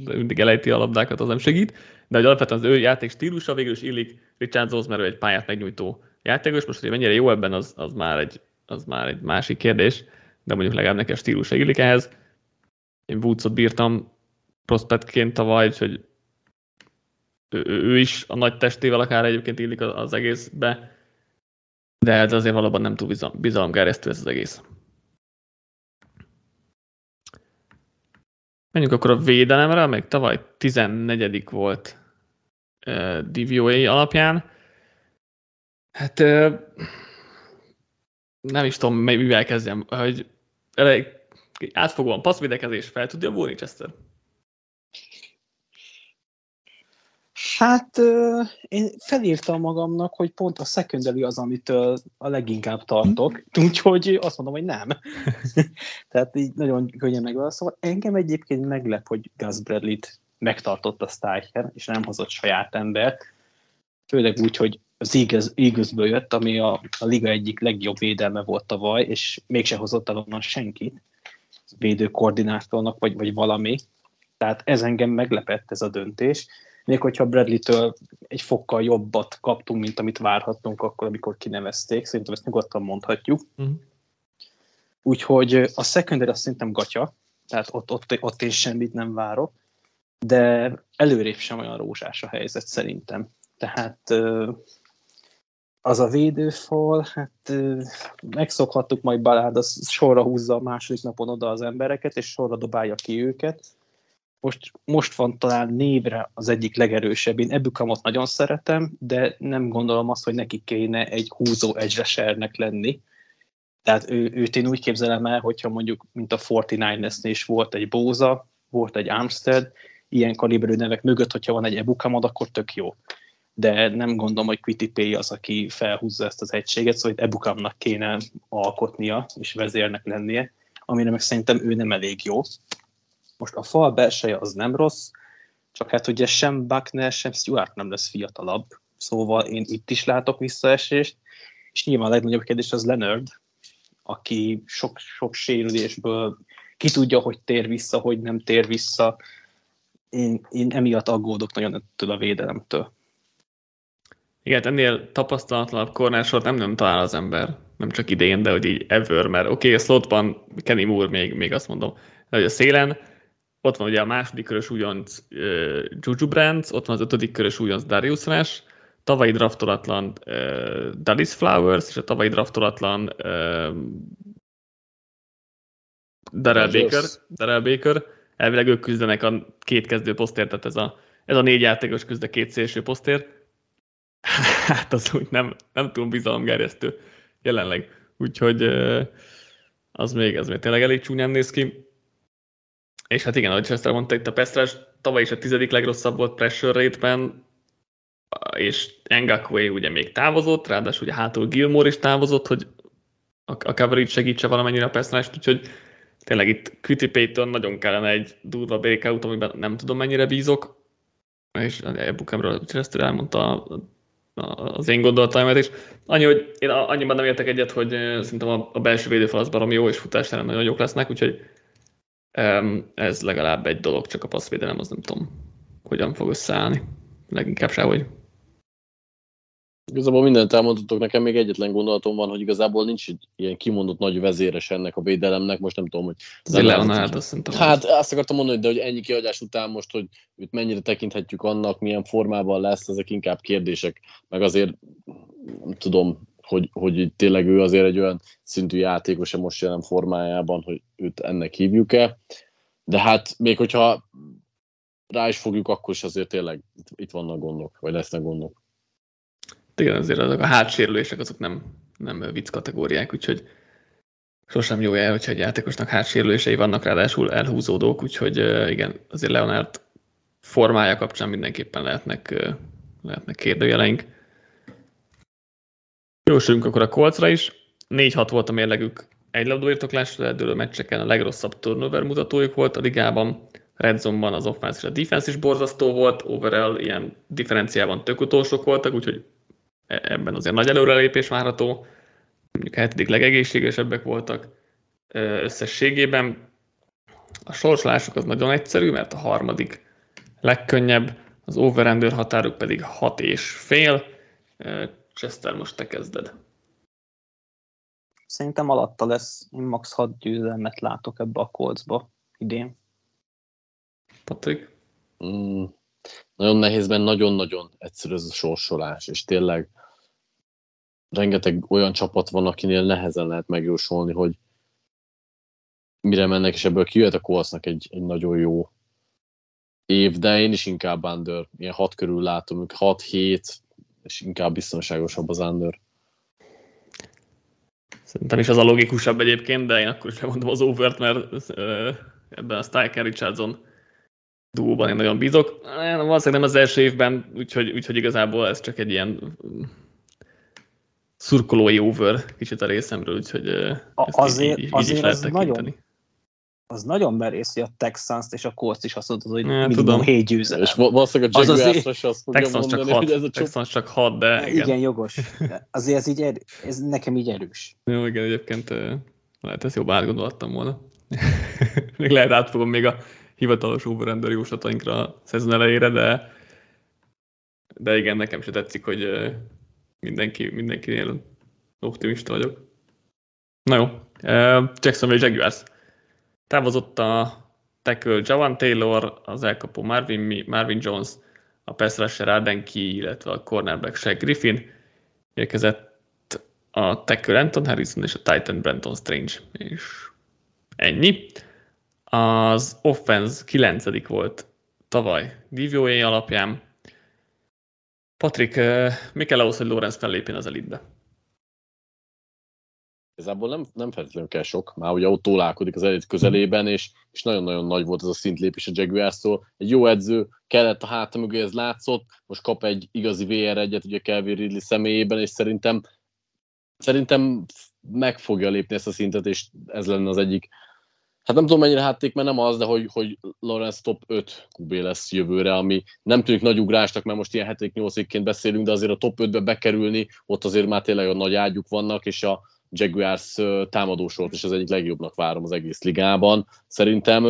mindig elejti a labdákat, az nem segít, de hogy alapvetően az ő játék stílusa végül is illik Richardsonhoz, mert ő egy pályát megnyújtó játékos, most hogy mennyire jó ebben, az, az, már egy, az már egy másik kérdés, de mondjuk legalább neki a stílusa illik ehhez. Én Woodsot bírtam prospectként tavaly, hogy ő, ő, is a nagy testével akár egyébként illik az egészbe, de ez azért valóban nem túl bizalom, bizalomgerjesztő ez az egész. Menjünk akkor a védelemre, még tavaly 14 volt uh, DVOA alapján. Hát uh, nem is tudom, mivel kezdjem, hogy elég átfogóan passzvédekezés fel tudja volni Chester? Hát én felírtam magamnak, hogy pont a secondary az, amitől a leginkább tartok, úgyhogy azt mondom, hogy nem. Tehát így nagyon könnyen megválaszolva. Engem egyébként meglep, hogy Gus Bradley-t megtartott a Steicher, és nem hozott saját embert. Főleg úgy, hogy az Eagles, Eaglesből jött, ami a, a liga egyik legjobb védelme volt tavaly, és mégse hozott el onnan senkit védőkoordinátornak, vagy, vagy valami. Tehát ez engem meglepett ez a döntés még hogyha Bradley-től egy fokkal jobbat kaptunk, mint amit várhattunk akkor, amikor kinevezték, szerintem ezt nyugodtan mondhatjuk. Uh-huh. Úgyhogy a secondary azt szerintem gatya, tehát ott, ott, ott én semmit nem várok, de előrébb sem olyan rózsás a helyzet szerintem. Tehát az a védőfal, hát megszokhattuk majd Balád, az sorra húzza a második napon oda az embereket, és sorra dobálja ki őket most, most van talán névre az egyik legerősebb. Én Ebukamot nagyon szeretem, de nem gondolom azt, hogy neki kéne egy húzó egyresernek lenni. Tehát ő, őt én úgy képzelem el, hogyha mondjuk, mint a 49ers is volt egy Bóza, volt egy Armstead, ilyen kaliberű nevek mögött, hogyha van egy Ebukamod, akkor tök jó. De nem gondolom, hogy Quitty az, aki felhúzza ezt az egységet, szóval Ebukamnak kéne alkotnia és vezérnek lennie, amire meg szerintem ő nem elég jó. Most a fal belseje az nem rossz, csak hát ugye sem Buckner, sem Stuart nem lesz fiatalabb, szóval én itt is látok visszaesést, és nyilván a legnagyobb kérdés az Leonard, aki sok, sok sérülésből ki tudja, hogy tér vissza, hogy nem tér vissza. Én, én emiatt aggódok nagyon ettől a védelemtől. Igen, ennél tapasztalatlanabb kornársort nem, nem talál az ember. Nem csak idén, de hogy így ever, mert oké, okay, a slotban Kenny Moore még, még azt mondom, hogy a szélen ott van ugye a második körös újonc uh, Juju Brands, ott van az ötödik körös újonc Darius Rush, tavalyi draftolatlan uh, Dallas Flowers, és a tavalyi draftolatlan uh, Darrell Baker, Darrell Baker. Elvileg ők küzdenek a két kezdő posztért, tehát ez a, ez a négy játékos küzd a két szélső posztért. Hát az úgy nem, nem túl bizalomgerjesztő jelenleg. Úgyhogy az még, ez még tényleg elég csúnyán néz ki. És hát igen, ahogy Chester mondta, itt a Pestrás tavaly is a tizedik legrosszabb volt pressure rate-ben, és Ngakwe ugye még távozott, ráadásul ugye hátul Gilmore is távozott, hogy a, a coverage segítse valamennyire a Pestrást, úgyhogy tényleg itt Quitty Payton nagyon kellene egy durva breakout, amiben nem tudom mennyire bízok, és Ebukemről Chester elmondta az én gondolataimat is. Annyi, hogy én annyiban nem értek egyet, hogy szerintem a, a belső az baromi jó, és futás nagyon jók lesznek, úgyhogy ez legalább egy dolog, csak a passzvédelem az nem tudom, hogyan fog összeállni. Leginkább se, hogy Igazából mindent elmondhatok, nekem még egyetlen gondolatom van, hogy igazából nincs ilyen kimondott nagy vezéres ennek a védelemnek, most nem tudom, hogy... Leonard, azt szerintem. Hát azt akartam mondani, de hogy ennyi kiadás után most, hogy őt mennyire tekinthetjük annak, milyen formában lesz, ezek inkább kérdések, meg azért nem tudom, hogy, hogy tényleg ő azért egy olyan szintű játékos most jelen formájában, hogy őt ennek hívjuk-e. De hát még hogyha rá is fogjuk, akkor is azért tényleg itt, vannak gondok, vagy lesznek gondok. Igen, azért azok a hátsérülések azok nem, nem vicc kategóriák, úgyhogy sosem jó jel, hogyha egy játékosnak hátsérülései vannak, ráadásul elhúzódók, úgyhogy igen, azért Leonard formája kapcsán mindenképpen lehetnek, lehetnek kérdőjeleink. Jósoljunk akkor a kolcra is. 4-6 volt a mérlegük egy labdairtoklásra eldőlő meccseken, a legrosszabb turnover mutatójuk volt a ligában. Red Zone-ban az offense és a defense is borzasztó volt, overall ilyen differenciában tök utolsók voltak, úgyhogy e- ebben azért nagy előrelépés várható. Mondjuk a hetedik legegészségesebbek voltak összességében. A sorslások az nagyon egyszerű, mert a harmadik legkönnyebb, az over határuk pedig 6 és fél. Chester, most te kezded. Szerintem alatta lesz. Én max 6 győzelmet látok ebbe a kolcba idén. Patrik? Mm, nagyon nehéz, mert nagyon-nagyon egyszerű ez a sorsolás, és tényleg rengeteg olyan csapat van, akinél nehezen lehet megjósolni, hogy mire mennek, és ebből kijöhet a Coltsnak egy, egy nagyon jó év, de én is inkább under, ilyen hat körül látom, 6-7, és inkább biztonságosabb az under. Szerintem is az a logikusabb egyébként, de én akkor is mondom az overt, mert ebben a Steichen Richardson duóban én nagyon bízok. Valószínűleg nem az első évben, úgyhogy, úgyhogy igazából ez csak egy ilyen szurkolói over kicsit a részemről, úgyhogy azért, így, így azért is nagyon, az nagyon merész, hogy a Texans és a Colts is azt mondod, hogy ja, minimum tudom. 7 győzelem. És valószínűleg a Jaguars az azt fogja Texans mondani, csak hat, hogy ez a Texans csak 6, de igen. Igen, jogos. Azért ez, így erő, ez nekem így erős. Jó, igen, egyébként lehet ezt jobb átgondolattam volna. még lehet átfogom még a hivatalos overrender jóslatainkra a szezon elejére, de de igen, nekem se tetszik, hogy mindenki, mindenkinél optimista vagyok. Na jó, Jacksonville Jaguars. Távozott a tackle Javan Taylor, az elkapó Marvin, Marvin Jones, a pass rusher Arden Key, illetve a cornerback Shaq Griffin. Érkezett a tackle Anton Harrison és a Titan Brenton Strange, és ennyi. Az offense 9 volt tavaly DVOA alapján. Patrik, mi kell ahhoz, hogy Lorenz fellépjen az elitbe? Igazából nem, nem feltétlenül kell sok, már ugye ott tólálkodik az elit közelében, és, és nagyon-nagyon nagy volt ez a szintlépés a Jaguars-tól. Egy jó edző kellett a háta mögé, ez látszott, most kap egy igazi VR1-et ugye Kelvin Ridley személyében, és szerintem szerintem meg fogja lépni ezt a szintet, és ez lenne az egyik Hát nem tudom mennyire hátték, mert nem az, de hogy, hogy Lorenz top 5 QB lesz jövőre, ami nem tűnik nagy ugrásnak, mert most ilyen 7 8 beszélünk, de azért a top 5-be bekerülni, ott azért már tényleg a nagy ágyuk vannak, és a Jaguars támadósort is az egyik legjobbnak várom az egész ligában. Szerintem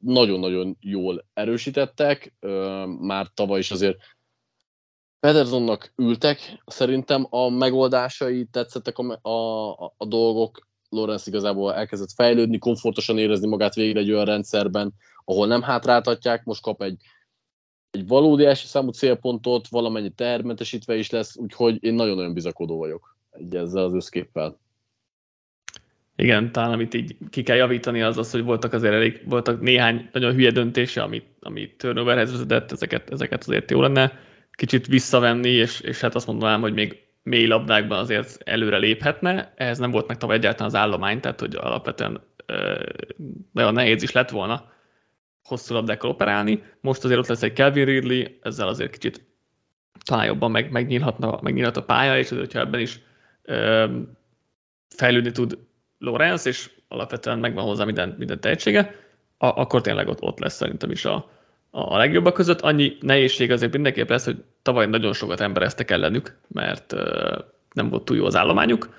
nagyon-nagyon jól erősítettek, már tavaly is azért Pedersonnak ültek, szerintem a megoldásai tetszettek a, a, a dolgok, Lorenz igazából elkezdett fejlődni, komfortosan érezni magát végre egy olyan rendszerben, ahol nem hátráltatják, most kap egy, egy valódi első számú célpontot, valamennyi termentesítve is lesz, úgyhogy én nagyon-nagyon bizakodó vagyok egy ezzel az összképpel. Igen, talán amit így ki kell javítani az az, hogy voltak azért elég, voltak néhány nagyon hülye döntése, amit, amit turnoverhez vezetett, ezeket, ezeket azért jó lenne kicsit visszavenni, és, és hát azt mondanám, hogy még mély labdákban azért előre léphetne. Ehhez nem volt meg tavaly egyáltalán az állomány, tehát hogy alapvetően nagyon nehéz is lett volna hosszú labdákkal operálni. Most azért ott lesz egy Kelvin Ridley, ezzel azért kicsit talán jobban meg, megnyílhatna, megnyílhat a pálya, és azért, hogyha ebben is ö, fejlődni tud Lorenz, és alapvetően megvan hozzá minden, minden tehetsége, a, akkor tényleg ott, ott lesz szerintem is a, a legjobbak között. Annyi nehézség azért mindenképp lesz, hogy tavaly nagyon sokat embereztek ellenük, mert uh, nem volt túl jó az állományuk.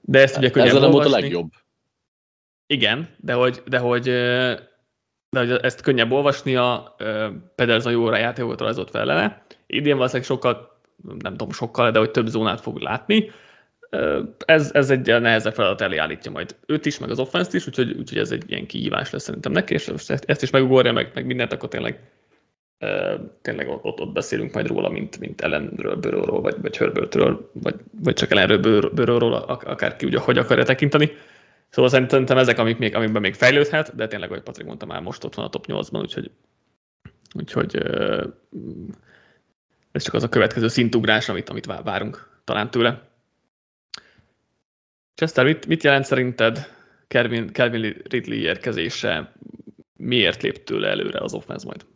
De ezt ugye könnyebb Ezzel nem volt a legjobb. Igen, de hogy, de hogy, de hogy ezt könnyebb olvasni, a Pedersen jó játékokat rajzolt fel ellene. Idén valószínűleg sokkal, nem tudom sokkal, de hogy több zónát fog látni. Ez, ez egy nehezebb feladat elé állítja majd őt is, meg az offense is, úgyhogy, úgyhogy ez egy ilyen kihívás lesz szerintem neki, és ezt is megugorja, meg, meg mindent, akkor tényleg tényleg ott, ott beszélünk majd róla, mint, mint Ellenről, Bőróról, vagy, vagy Herbertről, vagy, vagy csak Ellenről, Bőróról, akárki ugye hogy akarja tekinteni. Szóval szerintem ezek, amik még, amikben még fejlődhet, de tényleg, ahogy Patrik mondta, már most ott van a top 8-ban, úgyhogy, úgyhogy ez csak az a következő szintugrás, amit, amit várunk talán tőle. Chester, mit, mit jelent szerinted Kelvin, Kelvin Ridley érkezése? Miért lép tőle előre az offense majd?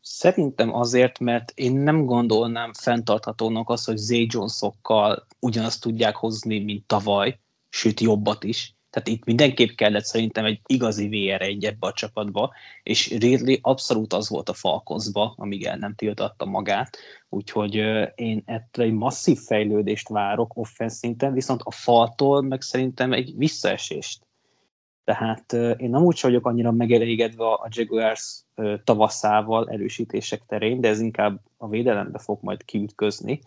Szerintem azért, mert én nem gondolnám fenntarthatónak azt, hogy Zay Jonesokkal ugyanazt tudják hozni, mint tavaly, sőt jobbat is. Tehát itt mindenképp kellett szerintem egy igazi VR1 ebbe a csapatba, és Ridley abszolút az volt a Falconsba, amíg el nem tiltatta magát, úgyhogy én ettől egy masszív fejlődést várok offense szinten, viszont a faltól meg szerintem egy visszaesést. Tehát én nem úgy vagyok annyira megelégedve a Jaguars tavaszával erősítések terén, de ez inkább a védelembe fog majd kiütközni.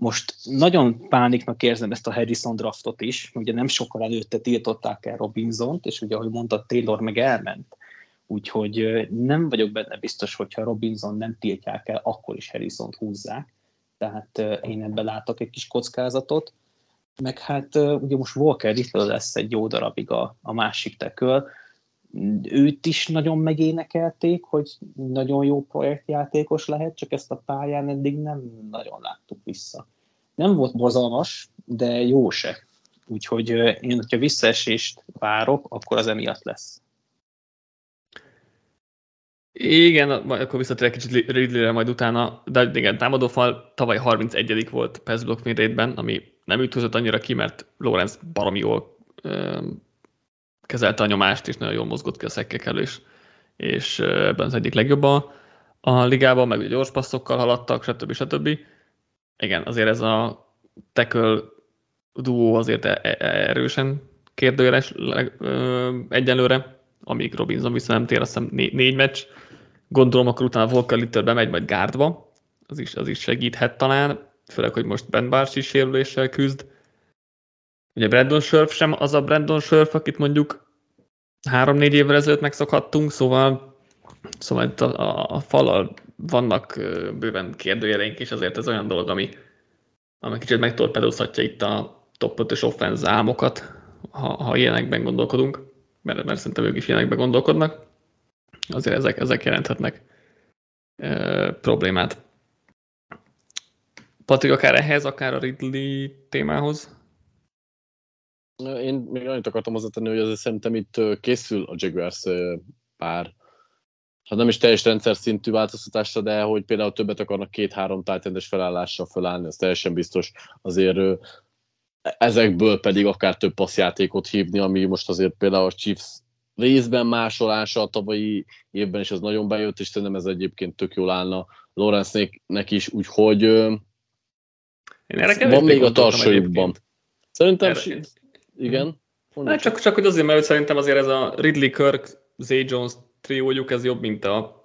Most nagyon pániknak érzem ezt a Harrison draftot is, ugye nem sokkal előtte tiltották el Robinson-t, és ugye, ahogy mondta, Taylor meg elment. Úgyhogy nem vagyok benne biztos, hogyha Robinson nem tiltják el, akkor is Harrison-t húzzák. Tehát én ebben látok egy kis kockázatot. Meg hát ugye most Walker itt lesz egy jó darabig a, a másik teköl. Őt is nagyon megénekelték, hogy nagyon jó projektjátékos lehet, csak ezt a pályán eddig nem nagyon láttuk vissza. Nem volt bozalmas, de jó se. Úgyhogy én, hogyha visszaesést várok, akkor az emiatt lesz. Igen, akkor visszatérek kicsit Ridley-re majd utána, de igen, támadófal tavaly 31 volt pass block ami nem ütözött annyira ki, mert Lorenz baromi jól kezelte a nyomást, és nagyon jól mozgott ki a szekkekkel, és, és ebben az egyik legjobb a, a ligában, meg ugye gyors passzokkal haladtak, stb. stb. Igen, azért ez a tackle duó azért e, e, erősen kérdőjeles egyelőre, amíg Robinson vissza nem tér, azt hiszem né- négy meccs. Gondolom, akkor utána Volker Little bemegy majd gárdba, az is, az is segíthet talán, főleg, hogy most Ben Barnes is sérüléssel küzd. Ugye Brandon Scherf sem az a Brandon Scherf, akit mondjuk három-négy évvel ezelőtt megszokhattunk, szóval, szóval itt a, a, falal vannak bőven kérdőjeleink, és azért ez olyan dolog, ami, ami kicsit megtorpedózhatja itt a top 5-ös offense álmokat, ha, ha ilyenekben gondolkodunk, mert, mert szerintem ők is ilyenekben gondolkodnak, azért ezek, ezek jelenthetnek e, problémát. Patrik, akár ehhez, akár a Ridley témához? Én még annyit akartam hozzátenni, hogy azért szerintem itt készül a Jaguars pár, hát nem is teljes rendszer szintű változtatásra, de hogy például többet akarnak két-három tájtendes felállással felállni, ez teljesen biztos. Azért ezekből pedig akár több passzjátékot hívni, ami most azért például a Chiefs részben másolása a tavalyi évben is az nagyon bejött, és szerintem ez egyébként tök jól állna Lawrence-nek is, úgyhogy Én erre Van még a egyébként. Szerintem, Erre- igen. Mondjuk. Hát csak, csak hogy azért, mert szerintem azért ez a Ridley Kirk, Zay Jones triójuk, ez jobb, mint a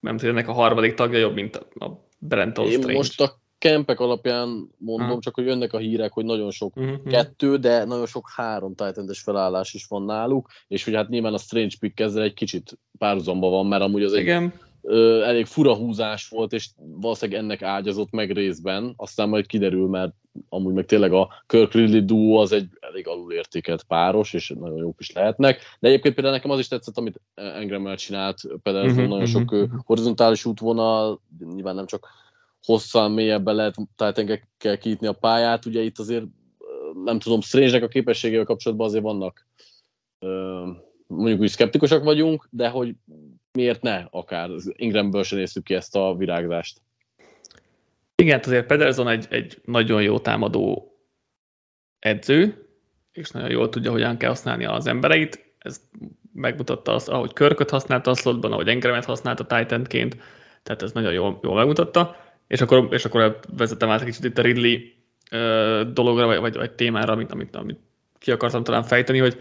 nem tudom, ennek a harmadik tagja jobb, mint a, a Brenton Én Strange. most a kempek alapján mondom, Aha. csak hogy jönnek a hírek, hogy nagyon sok Mhm. kettő, de nagyon sok három titan felállás is van náluk, és hogy hát nyilván a Strange Pick ezzel egy kicsit párhuzamba van, mert amúgy az egy Igen, ö, elég fura húzás volt, és valószínűleg ennek ágyazott meg részben, aztán majd kiderül, mert amúgy meg tényleg a Kirk Ridley duo az egy elég alulértékelt páros, és nagyon jók is lehetnek, de egyébként például nekem az is tetszett, amit Engremmel csinált, például Mhm, uh-huh, nagyon mhm, sok ö, mhm. horizontális útvonal, nyilván nem csak hosszan, mélyebben lehet titan kiítni a pályát, ugye itt azért nem tudom, strange a képességével kapcsolatban azért vannak mondjuk úgy szkeptikusak vagyunk, de hogy miért ne akár Ingramből se néztük ki ezt a virágzást. Igen, hát azért Pederson egy, egy nagyon jó támadó edző, és nagyon jól tudja, hogyan kell használni az embereit. Ez megmutatta azt, ahogy Körköt használta a slotban, ahogy Engramet használta Titanként, tehát ez nagyon jól, jól megmutatta. És akkor, és akkor vezetem át egy kicsit itt a Ridley ö, dologra, vagy, vagy, vagy témára, amit, amit, amit ki akartam talán fejteni, hogy,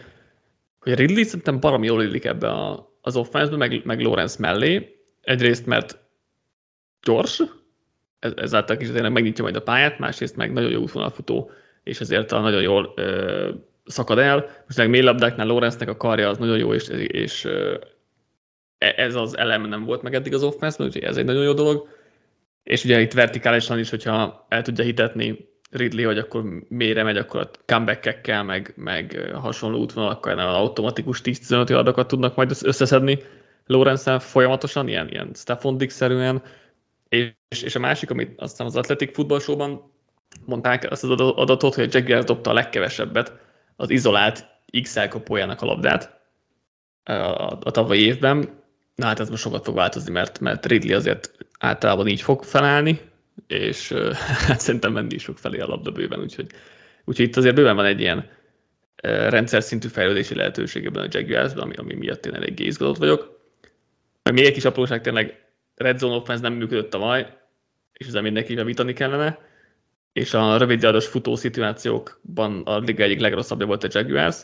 hogy Ridley szerintem baromi jól illik ebbe a, az offense meg, meg Lawrence mellé. Egyrészt, mert gyors, ez, ezáltal kicsit tényleg megnyitja majd a pályát, másrészt meg nagyon jó útvonalfutó, és ezért a nagyon jól ö, szakad el. Most meg mély labdáknál Lawrence-nek a karja az nagyon jó, és, és ö, e- ez az elem nem volt meg eddig az offense úgyhogy ez egy nagyon jó dolog. És ugye itt vertikálisan is, hogyha el tudja hitetni Ridley, hogy akkor mélyre megy, akkor a comeback meg, meg hasonló útvonalakkal nem automatikus 10-15 yardokat tudnak majd összeszedni Lawrence folyamatosan, ilyen, ilyen Stephon Diggs-szerűen, és, és a másik, amit aztán az Athletic Football Show-ban mondták azt az adatot, hogy a Jaguars dobta a legkevesebbet az izolált XL kapójának a labdát a, a, a tavalyi évben. Na hát ez most sokat fog változni, mert, mert Ridley azért általában így fog felállni, és hát szerintem menni is fog felé a labda bőven, úgyhogy, úgyhogy itt azért bőven van egy ilyen rendszer szintű fejlődési lehetőség ebben a Jaguarsben, ami, ami miatt én eléggé izgatott vagyok. Meg még egy kis apróság, tényleg Red Zone Offense nem működött tavaly, és ezzel mindenki javítani kellene, és a rövidjáros futó szituációkban a liga egyik legrosszabbja volt a Jaguars.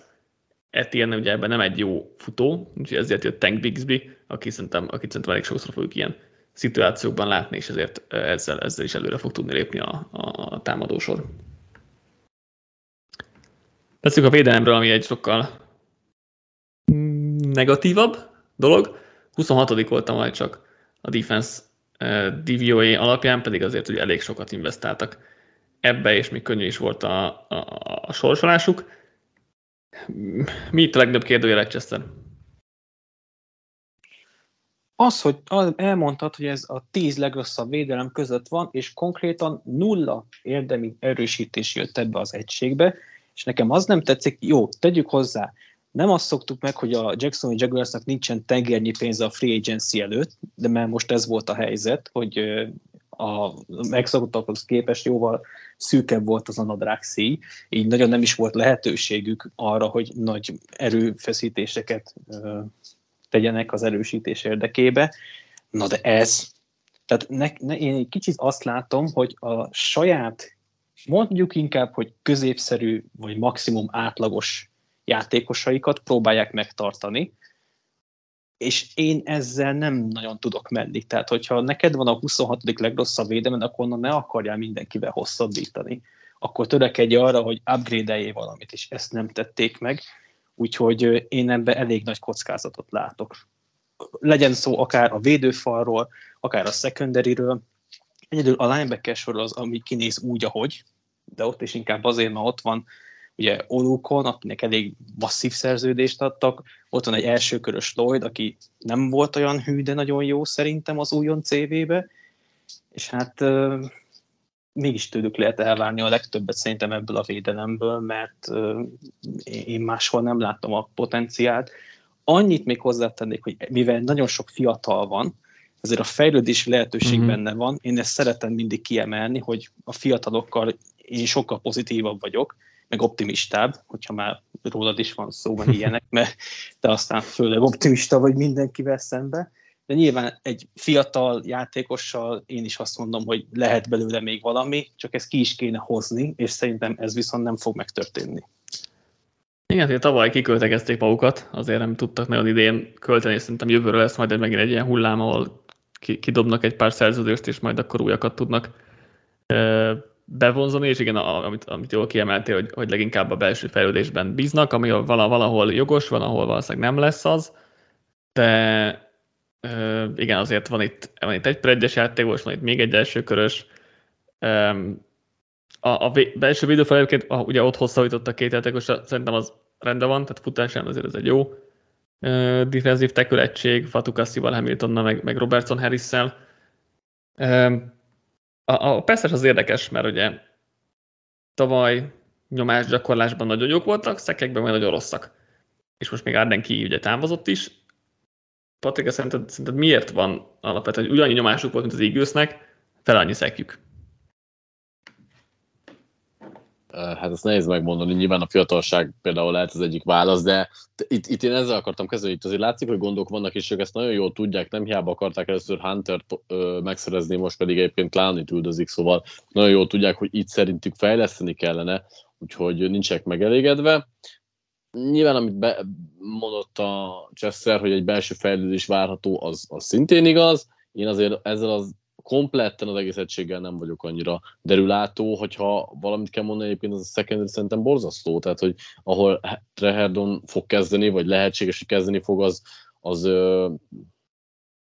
Etienne ugye ebben nem egy jó futó, úgyhogy ezért jött Tank Bixby, aki szerintem, akit szerintem elég sokszor fogjuk ilyen szituációkban látni, és ezért ezzel, ezzel is előre fog tudni lépni a, a támadósor. Beszéljük a védelemről, ami egy sokkal negatívabb dolog. 26. voltam majd csak a defense DVOA alapján, pedig azért ugye elég sokat investáltak ebbe, és még könnyű is volt a, a, a sorsolásuk. Mi itt a legnagyobb kérdője Chester? Az, hogy elmondtad, hogy ez a tíz legrosszabb védelem között van, és konkrétan nulla érdemi erősítés jött ebbe az egységbe, és nekem az nem tetszik, jó, tegyük hozzá, nem azt szoktuk meg, hogy a Jacksoni Jaguarsnak nincsen tengernyi pénze a free agency előtt, de mert most ez volt a helyzet, hogy a megszokottakhoz képest jóval szűkebb volt az a nadrág szíj, így nagyon nem is volt lehetőségük arra, hogy nagy erőfeszítéseket tegyenek az erősítés érdekébe. Na de ez, tehát ne, ne, én egy kicsit azt látom, hogy a saját, mondjuk inkább, hogy középszerű, vagy maximum átlagos játékosaikat próbálják megtartani, és én ezzel nem nagyon tudok menni. Tehát, hogyha neked van a 26. legrosszabb védelmen, akkor onnan ne akarjál mindenkivel hosszabbítani. Akkor törekedj arra, hogy upgrade valamit, és ezt nem tették meg. Úgyhogy én ebben elég nagy kockázatot látok. Legyen szó akár a védőfalról, akár a secondaryről. Egyedül a linebacker sor az, ami kinéz úgy, ahogy, de ott is inkább azért, mert ott van ugye Olukon, akinek elég masszív szerződést adtak, ott van egy elsőkörös Lloyd, aki nem volt olyan hű, de nagyon jó szerintem az újon CV-be, és hát mégis tőlük lehet elvárni a legtöbbet szerintem ebből a védelemből, mert én máshol nem látom a potenciált. Annyit még hozzátennék, hogy mivel nagyon sok fiatal van, ezért a fejlődési lehetőség mm-hmm. benne van. Én ezt szeretem mindig kiemelni, hogy a fiatalokkal én sokkal pozitívabb vagyok, meg optimistább, hogyha már rólad is van szó, meg ilyenek, mert te aztán főleg optimista vagy mindenkivel szembe, de nyilván egy fiatal játékossal én is azt mondom, hogy lehet belőle még valami, csak ezt ki is kéne hozni, és szerintem ez viszont nem fog megtörténni. Igen, hogy tavaly kiköltekezték magukat, azért nem tudtak nagyon idén költeni, és szerintem jövőre lesz majd megint egy ilyen hullám, ahol kidobnak egy pár szerződést, és majd akkor újakat tudnak bevonzani, és igen, amit, amit jól kiemeltél, hogy, hogy leginkább a belső fejlődésben bíznak, ami valahol jogos, van, ahol valószínűleg nem lesz az, de igen, azért van itt, van itt egy predjes játékos, van itt még egy elsőkörös. A, a belső védőfel egyébként, ugye ott hosszabbított két játékos, szerintem az rendben van, tehát futásán azért ez egy jó uh, defensív tackle egység, Fatukaszival, Hamiltonnal, meg, meg Robertson Harris-szel. A, a persze az érdekes, mert ugye tavaly nyomásgyakorlásban nagyon jók voltak, szekekben majd nagyon rosszak. És most még Arden ki ugye távozott is. Patrik, szerinted, szerinted miért van alapvetően, hogy ugyannyi nyomásuk volt, mint az Eaglesnek, fel annyi szekjük? Hát ezt nehéz megmondani, nyilván a fiatalság például lehet az egyik válasz, de itt, itt én ezzel akartam kezdeni, itt azért látszik, hogy gondok vannak, és ők ezt nagyon jól tudják, nem hiába akarták először hunter megszerezni, most pedig egyébként Clownit üldözik, szóval nagyon jól tudják, hogy itt szerintük fejleszteni kellene, úgyhogy nincsenek megelégedve. Nyilván, amit be, mondott a Chester, hogy egy belső fejlődés várható, az, az szintén igaz. Én azért ezzel az kompletten az egész egységgel nem vagyok annyira derülátó, hogyha valamit kell mondani, egyébként az a secondary szerintem borzasztó, tehát hogy ahol Treherdon fog kezdeni, vagy lehetséges, hogy kezdeni fog, az, az ö,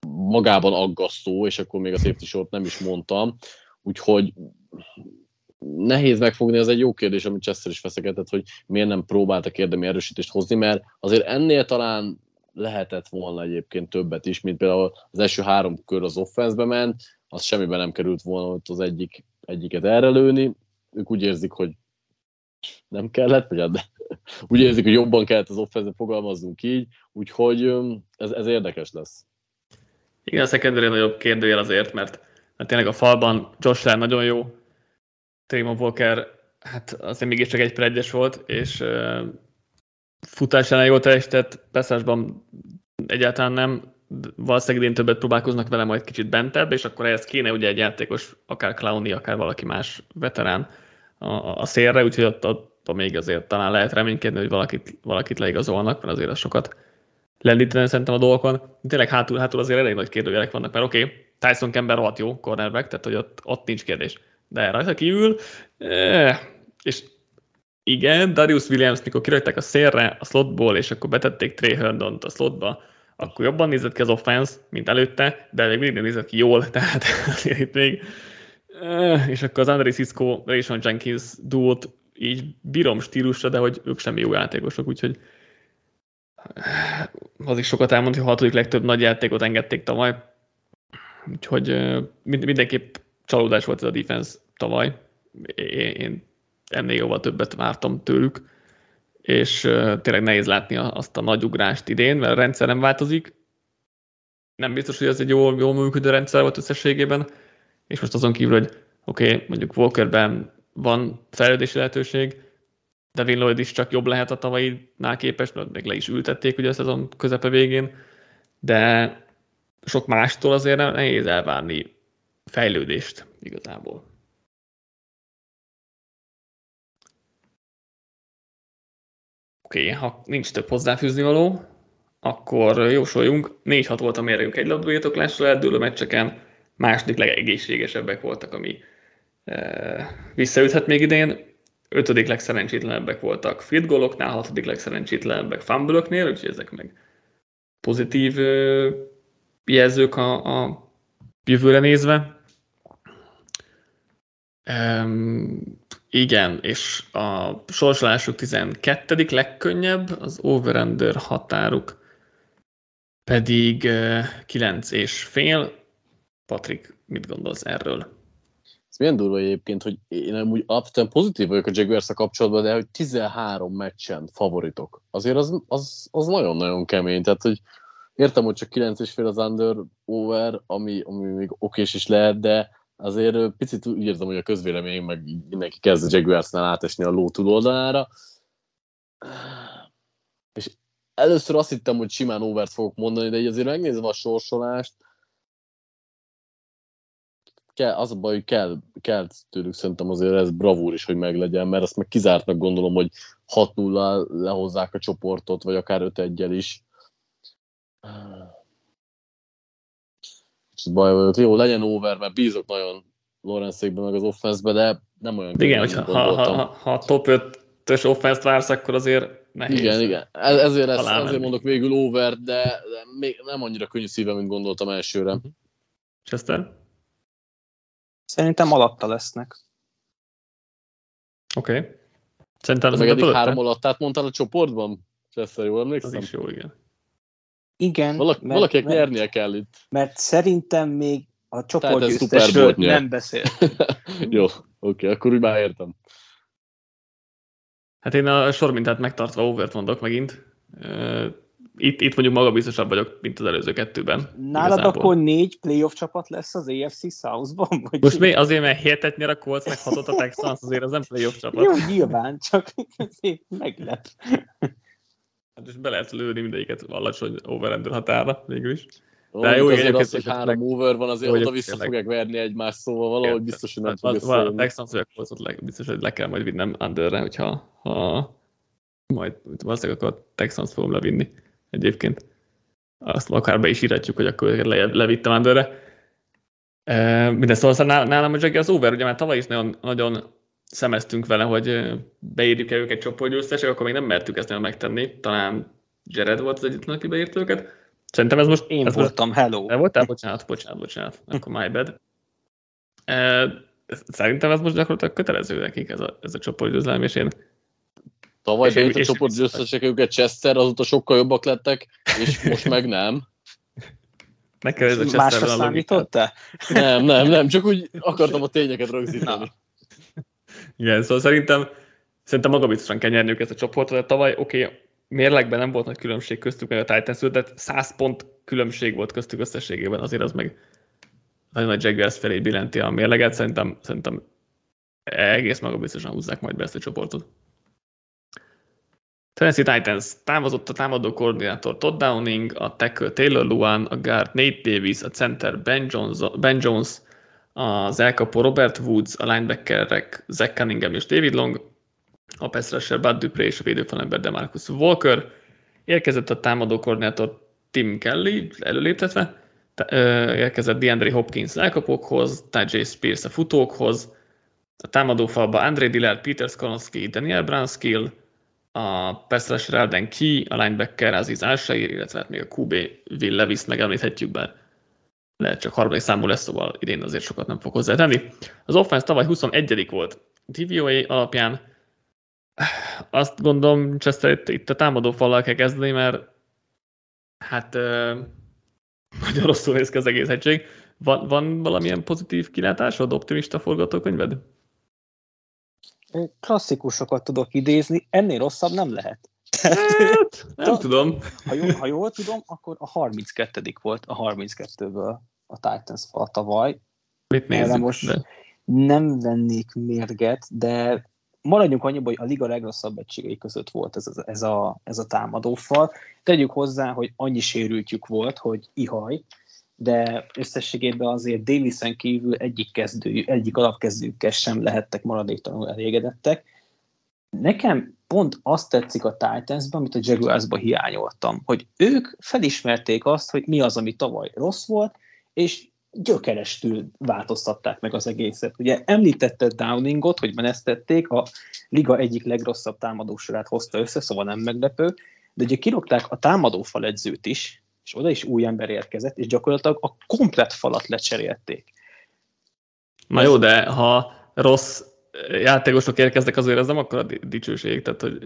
magában aggasztó, és akkor még a safety short nem is mondtam, úgyhogy nehéz megfogni, az egy jó kérdés, amit Chester is feszegetett, hogy miért nem próbáltak érdemi erősítést hozni, mert azért ennél talán lehetett volna egyébként többet is, mint például az első három kör az offenszbe ment, az semmiben nem került volna ott az egyik, egyiket erre. Ők úgy érzik, hogy nem kellett, vagy hát, de úgy érzik, hogy jobban kellett az offenszbe fogalmazzunk így, úgyhogy ez, ez érdekes lesz. Igen, a secondary nagyobb kérdőjel azért, mert, mert tényleg a falban Josh Allen nagyon jó, Trayvon Walker, hát azért mégiscsak egy predjes volt, és uh, futásánál jól teljesített, beszásban egyáltalán nem, valószínűleg idén többet próbálkoznak vele majd kicsit bentebb, és akkor ehhez kéne ugye egy játékos, akár Clowny, akár valaki más veterán a, a szélre, úgyhogy ott, ott még azért talán lehet reménykedni, hogy valakit, valakit leigazolnak, mert azért az sokat lendíteni szerintem a dolgokon. Tényleg hátul, hátul azért elég nagy kérdőjelek vannak, mert oké, okay, Tyson Kember rohadt jó cornerback, tehát hogy ott, ott nincs kérdés. De rajta kívül, eh, és igen, Darius Williams, mikor kirajták a szélre a slotból, és akkor betették Trey herndon a slotba, akkor jobban nézett ki az offense, mint előtte, de még mindig nézett ki jól, tehát itt még és akkor az André Cisco, Rayshon Jenkins duót így bírom stílusra, de hogy ők sem jó játékosok, úgyhogy az is sokat elmond, hogy a hatodik legtöbb nagy játékot engedték tavaly. Úgyhogy mindenképp csalódás volt ez a defense tavaly. Én ennél jóval többet vártam tőlük és tényleg nehéz látni azt a nagy ugrást idén, mert a rendszer nem változik. Nem biztos, hogy ez egy jól, jól működő rendszer volt összességében, és most azon kívül, hogy oké, okay, mondjuk Walkerben van fejlődési lehetőség, Devin Lloyd is csak jobb lehet a tavainál képest, mert még le is ültették ugye a szezon közepe végén, de sok mástól azért nehéz elvárni fejlődést igazából. Oké, okay, ha nincs több hozzáfűzni való, akkor jósoljunk. 4-6 volt a mérőjük egy labdabirtoklásra eldőlő meccseken, második legegészségesebbek voltak, ami e, visszaüthet még idén. Ötödik legszerencsétlenebbek voltak field goaloknál, hatodik legszerencsétlenebbek fumble úgyhogy ezek meg pozitív e, jelzők a, a jövőre nézve. Igen, és a sorsolásuk 12. legkönnyebb, az over határuk pedig 9 és fél. Patrik, mit gondolsz erről? Ez milyen durva egyébként, hogy én úgy alapvetően pozitív vagyok a jaguars kapcsolatban, de hogy 13 meccsen favoritok. Azért az, az, az nagyon-nagyon kemény, tehát hogy értem, hogy csak 9 és fél az under over, ami, ami még okés is lehet, de azért picit úgy érzem, hogy a közvélemény meg mindenki kezd a Jaguarsnál átesni a ló túloldalára. És először azt hittem, hogy simán overt fogok mondani, de így azért megnézve a sorsolást, kell, az a baj, hogy kell, kell tőlük szerintem azért ez bravúr is, hogy meglegyen, mert azt meg kizártnak gondolom, hogy 6-0 lehozzák a csoportot, vagy akár 5 1 is. És baj vagyok. Jó, legyen over, mert bízok nagyon Lorenzékben, meg az offenszbe, de nem olyan Igen, hogyha ha, ha, ha, ha top 5-ös offense vársz, akkor azért nehéz. Igen, igen. Ez, ezért, lesz, ezért mondok végül over, de, de még nem annyira könnyű szívem, mint gondoltam elsőre. Chester? Szerintem alatta lesznek. Oké. Okay. Szerintem az meg eddig három alattát mondtál a csoportban? Chester, jól emlékszem? Az is jó, igen. Igen. Valaki, mert, valakinek mert, nyernie kell itt. Mert szerintem még a csoportgyőztesről nem beszél. jó, oké, okay, akkor úgy már értem. Hát én a sormintát megtartva overt mondok megint. Itt, itt mondjuk magabiztosabb vagyok, mint az előző kettőben. Nálad igazából. akkor négy playoff csapat lesz az AFC South-ban? Vagy Most mi azért, mert hétet nyer a Colts, meg hatot a Texans, azért az nem playoff csapat. Jó, nyilván, csak meglep. Hát és be lehet lőni mindegyiket alacsony overrender határa végül is. De jó, igen, az, hogy három over van, azért oda vissza fogják verni egymást, szóval valahogy biztos, hogy nem fog összejönni. A Texans biztos, hogy le kell majd vinnem underre, hogyha ha majd valószínűleg akkor a Texans fogom levinni egyébként. Azt akár be is írhatjuk, hogy akkor le, levittem underre. E, Mindezt szóval nálam a az over, ugye már tavaly is nagyon, nagyon szemeztünk vele, hogy beírjuk-e őket csoportgyőztesek, akkor még nem mertük ezt nagyon megtenni. Talán Jared volt az egyetlen, aki beírt őket. Szerintem ez most... Én ez voltam, most, hello. Te voltál? Bocsánat, bocsánat, bocsánat. Akkor my bad. Szerintem ez most gyakorlatilag kötelező nekik ez a, ez a csoportgyőzelem, és én Tavaly bejött a csoport győztesek őket Chester, azóta sokkal jobbak lettek, és most meg nem. Nekem ez a Chester Másra számítottál? Nem, nem, nem, csak úgy akartam a tényeket rögzíteni. Igen, szóval szerintem, szerintem magabiztosan kell nyerni ezt a csoportot, de tavaly oké, okay, mérlegben nem volt nagy különbség köztük, meg a Titans de 100 pont különbség volt köztük összességében, azért az meg nagyon nagy Jaguars felé billenti a mérleget, szerintem, szerintem egész magabiztosan húzzák majd be ezt a csoportot. Tennessee Titans távozott a támadó koordinátor Todd Downing, a tackle Taylor Luan, a guard Nate Davis, a center Ben Jones, ben Jones az elkapó Robert Woods, a linebackerek Zach Cunningham és David Long, a pass Bud Dupré és a védőfalember Demarcus Walker. Érkezett a támadó koordinátor Tim Kelly, előléptetve, érkezett DeAndre Hopkins elkapókhoz, Tajay Spears a futókhoz, a támadófalba André Dillard, Peter Skolonski, Daniel Brunskill, a pass Elden Key, a linebacker Aziz Alshair, illetve hát még a QB Will Levis megemlíthetjük, be. Lehet csak harmadik számú lesz, szóval idén azért sokat nem fog hozzátenni. Az offense tavaly 21 volt DVOA alapján. Azt gondolom, Chester, itt, itt a támadó fallal kell kezdeni, mert hát uh, nagyon rosszul néz ki az egész egység. Van, van valamilyen pozitív kilátásod, optimista forgatókönyved? klasszikusokat tudok idézni, ennél rosszabb nem lehet. Hát, nem tudom. Ha jól, ha jól tudom, akkor a 32 volt a 32-ből a Titans fal tavaly. Mit nézzük, most de... nem vennék mérget, de maradjunk annyiba, hogy a liga legrosszabb egységei között volt ez, ez, ez, a, ez a támadófal. Tegyük hozzá, hogy annyi sérültjük volt, hogy ihaj, de összességében azért Davisen kívül egyik, kezdő, egyik alapkezdőkkel sem lehettek maradéktalanul elégedettek. Nekem pont azt tetszik a Titansban, amit a Jaguarsban hiányoltam, hogy ők felismerték azt, hogy mi az, ami tavaly rossz volt, és gyökerestül változtatták meg az egészet. Ugye említette Downingot, hogy menesztették, a liga egyik legrosszabb támadósorát hozta össze, szóval nem meglepő, de ugye kirogták a támadófal edzőt is, és oda is új ember érkezett, és gyakorlatilag a komplet falat lecserélték. Na jó, de ha rossz játékosok érkeznek, azért ez nem akkor a dicsőség, tehát hogy...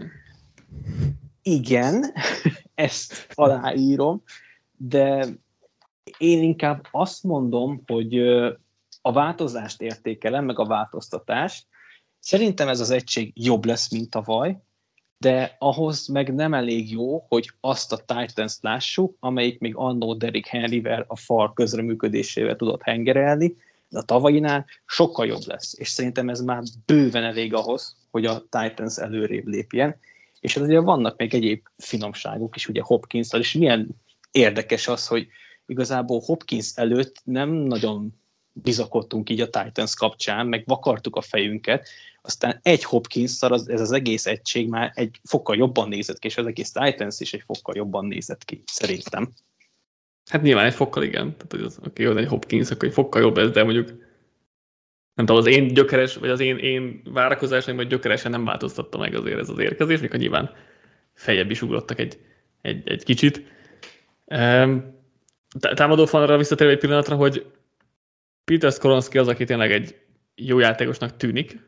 Igen, ezt aláírom, de én inkább azt mondom, hogy a változást értékelem, meg a változtatást. Szerintem ez az egység jobb lesz, mint tavaly, de ahhoz meg nem elég jó, hogy azt a Titans lássuk, amelyik még annó Derek Henryvel a fal közreműködésével tudott hengerelni, de a tavainál sokkal jobb lesz, és szerintem ez már bőven elég ahhoz, hogy a Titans előrébb lépjen, És azért vannak még egyéb finomságok is, ugye hopkins és milyen érdekes az, hogy igazából Hopkins előtt nem nagyon bizakodtunk így a Titans kapcsán, meg vakartuk a fejünket, aztán egy hopkins az, ez az egész egység már egy fokkal jobban nézett ki, és az egész Titans is egy fokkal jobban nézett ki, szerintem. Hát nyilván egy fokkal igen. Tehát, hogy az, aki jó, egy Hopkins, akkor egy fokkal jobb ez, de mondjuk nem tudom, az én gyökeres, vagy az én, én várakozásaim, vagy gyökeresen nem változtatta meg azért ez az érkezés, mikor nyilván fejebb is ugrottak egy, egy, egy kicsit. Támadó falra visszatérve egy pillanatra, hogy Peter Skoronski az, aki tényleg egy jó játékosnak tűnik,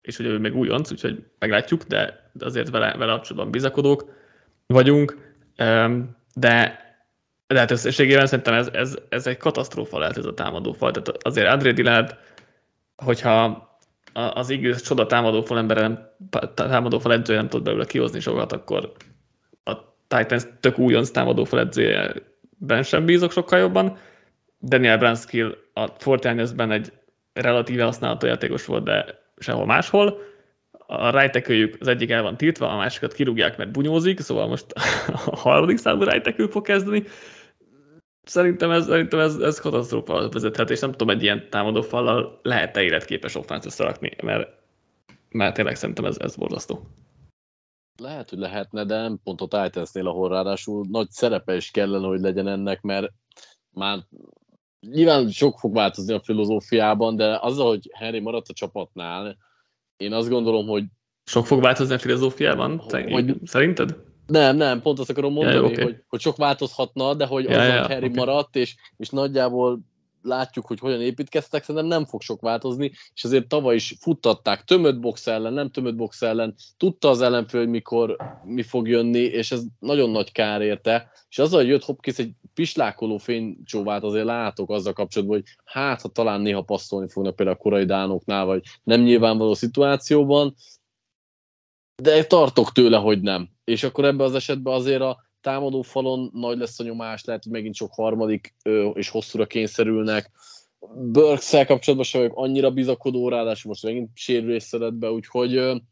és ugye ő még újonc, úgyhogy meglátjuk, de azért vele, vele kapcsolatban bizakodók vagyunk, de de összességében szerintem ez, ez, ez egy katasztrófa lehet ez a támadó fal. Tehát azért André Dillard, hogyha az igaz csoda támadó fal embere nem, támadó fal nem tud belőle kihozni sokat, akkor a Titans tök újonc támadó fal edzőjeben sem bízok sokkal jobban. Daniel Brunskill a Fortnite-ben egy relatíve használható játékos volt, de sehol máshol. A rejtekőjük az egyik el van tiltva, a másikat kirúgják, mert bunyózik, szóval most a harmadik számú rejtekő fog kezdeni. Szerintem ez, szerintem ez, ez katasztrófa vezethet, és nem tudom, egy ilyen támadó fallal lehet-e életképes offense összerakni, mert, mert tényleg szerintem ez, ez borzasztó. Lehet, hogy lehetne, de nem pont a Titansnél, ahol ráadásul nagy szerepe is kellene, hogy legyen ennek, mert már nyilván sok fog változni a filozófiában, de azzal, hogy Henry maradt a csapatnál, én azt gondolom, hogy sok fog változni a filozófiában? Hogy, szerinted? Nem, nem, pont azt akarom mondani, ja, okay. hogy, hogy sok változhatna, de hogy ja, azzal, ja, hogy Harry okay. maradt, és, és nagyjából látjuk, hogy hogyan építkeztek, szerintem nem fog sok változni, és azért tavaly is futtatták tömött box ellen, nem tömött box ellen, tudta az ellenfél, hogy mikor mi fog jönni, és ez nagyon nagy kár érte, és azzal, hogy jött Hopkins egy pislákoló fénycsóvát azért látok azzal kapcsolatban, hogy hát, ha talán néha passzolni fognak például a korai dánoknál, vagy nem nyilvánvaló szituációban, de tartok tőle, hogy nem. És akkor ebben az esetben azért a támadó falon nagy lesz a nyomás, lehet, hogy megint sok harmadik és hosszúra kényszerülnek. burks kapcsolatban sem vagyok annyira bizakodó, ráadásul most megint sérülés be, úgyhogy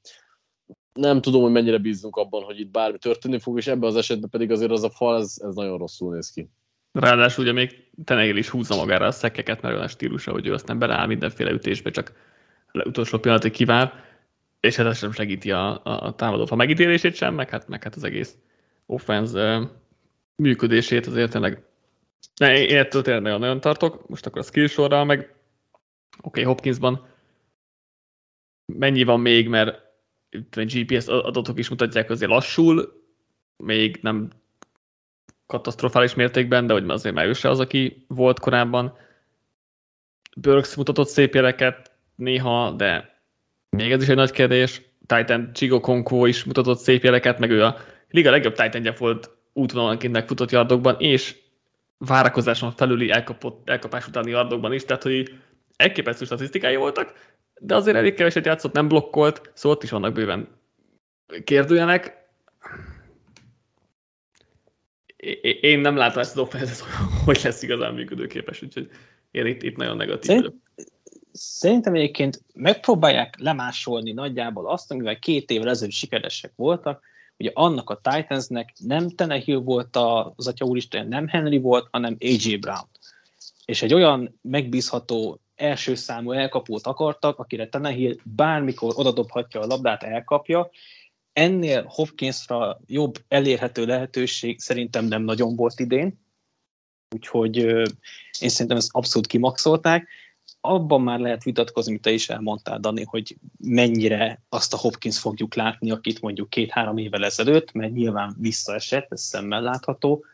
nem tudom, hogy mennyire bízunk abban, hogy itt bármi történni fog, és ebben az esetben pedig azért az a fal, ez, ez nagyon rosszul néz ki. Ráadásul ugye még Tenegel is húzza magára a szekkeket, mert olyan stílusa, hogy ő aztán beleáll mindenféle ütésbe, csak utolsó pillanatig kivár, és hát ez sem segíti a, a, a támadó megítélését sem, meg hát, meg hát az egész offense működését azért tényleg ne, én ettől tényleg nagyon, nagyon tartok. Most akkor a skill sorral meg oké, okay, Hopkinsban mennyi van még, mert GPS adatok is mutatják, azért lassul, még nem katasztrofális mértékben, de hogy azért már ő se az, aki volt korábban. Burks mutatott szép jeleket néha, de még ez is egy nagy kérdés. Titan Chigo Konko is mutatott szép jeleket, meg ő a liga legjobb titan volt útvonalanként megfutott yardokban, és várakozáson felüli elkapott, elkapás utáni yardokban is, tehát hogy elképesztő statisztikái voltak, de azért elég keveset játszott, nem blokkolt, szóval ott is vannak bőven kérdőjenek. Én nem látom ezt az offenzet, hogy lesz igazán működőképes, úgyhogy én itt, itt nagyon negatív Szerint, Szerintem egyébként megpróbálják lemásolni nagyjából azt, amivel két évvel ezelőtt sikeresek voltak, ugye annak a Titansnek nem Tenehill volt az atya úristen, nem Henry volt, hanem AJ Brown. És egy olyan megbízható első számú elkapót akartak, akire Tenehill bármikor odadobhatja a labdát, elkapja. Ennél Hopkinsra jobb elérhető lehetőség szerintem nem nagyon volt idén, úgyhogy én szerintem ezt abszolút kimaxolták abban már lehet vitatkozni, mint te is elmondtál, Dani, hogy mennyire azt a Hopkins fogjuk látni, akit mondjuk két-három évvel ezelőtt, mert nyilván visszaesett, ez szemmel látható,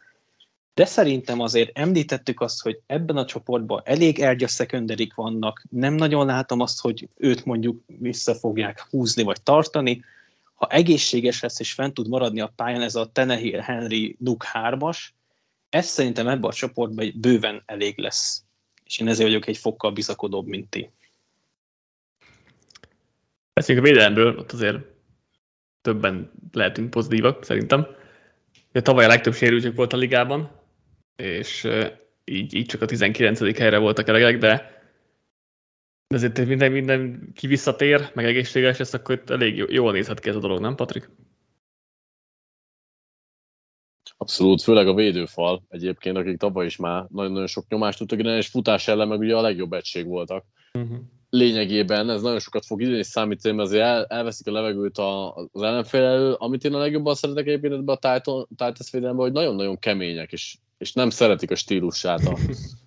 de szerintem azért említettük azt, hogy ebben a csoportban elég ergyes szekunderik vannak, nem nagyon látom azt, hogy őt mondjuk vissza fogják húzni vagy tartani. Ha egészséges lesz és fent tud maradni a pályán ez a Tenehill Henry Nuk 3-as, ez szerintem ebben a csoportban bőven elég lesz és én ezért vagyok egy fokkal bizakodóbb, mint ti. Beszéljünk a védelemről, ott azért többen lehetünk pozitívak, szerintem. De tavaly a legtöbb sérültség volt a ligában, és így, így csak a 19. helyre voltak elegek, de de azért minden, minden ki visszatér, meg egészséges lesz, akkor elég jól nézhet ki ez a dolog, nem Patrik? Abszolút, főleg a védőfal egyébként, akik tavaly is már nagyon-nagyon sok nyomást tudtak és futás ellen meg ugye a legjobb egység voltak. Uh-huh lényegében ez nagyon sokat fog időn is számítani, mert azért el, elveszik a levegőt a, az ellenfél elől. Amit én a legjobban szeretek egyébként ebbe a Titans védelembe, hogy nagyon-nagyon kemények, és, és nem szeretik a stílusát a,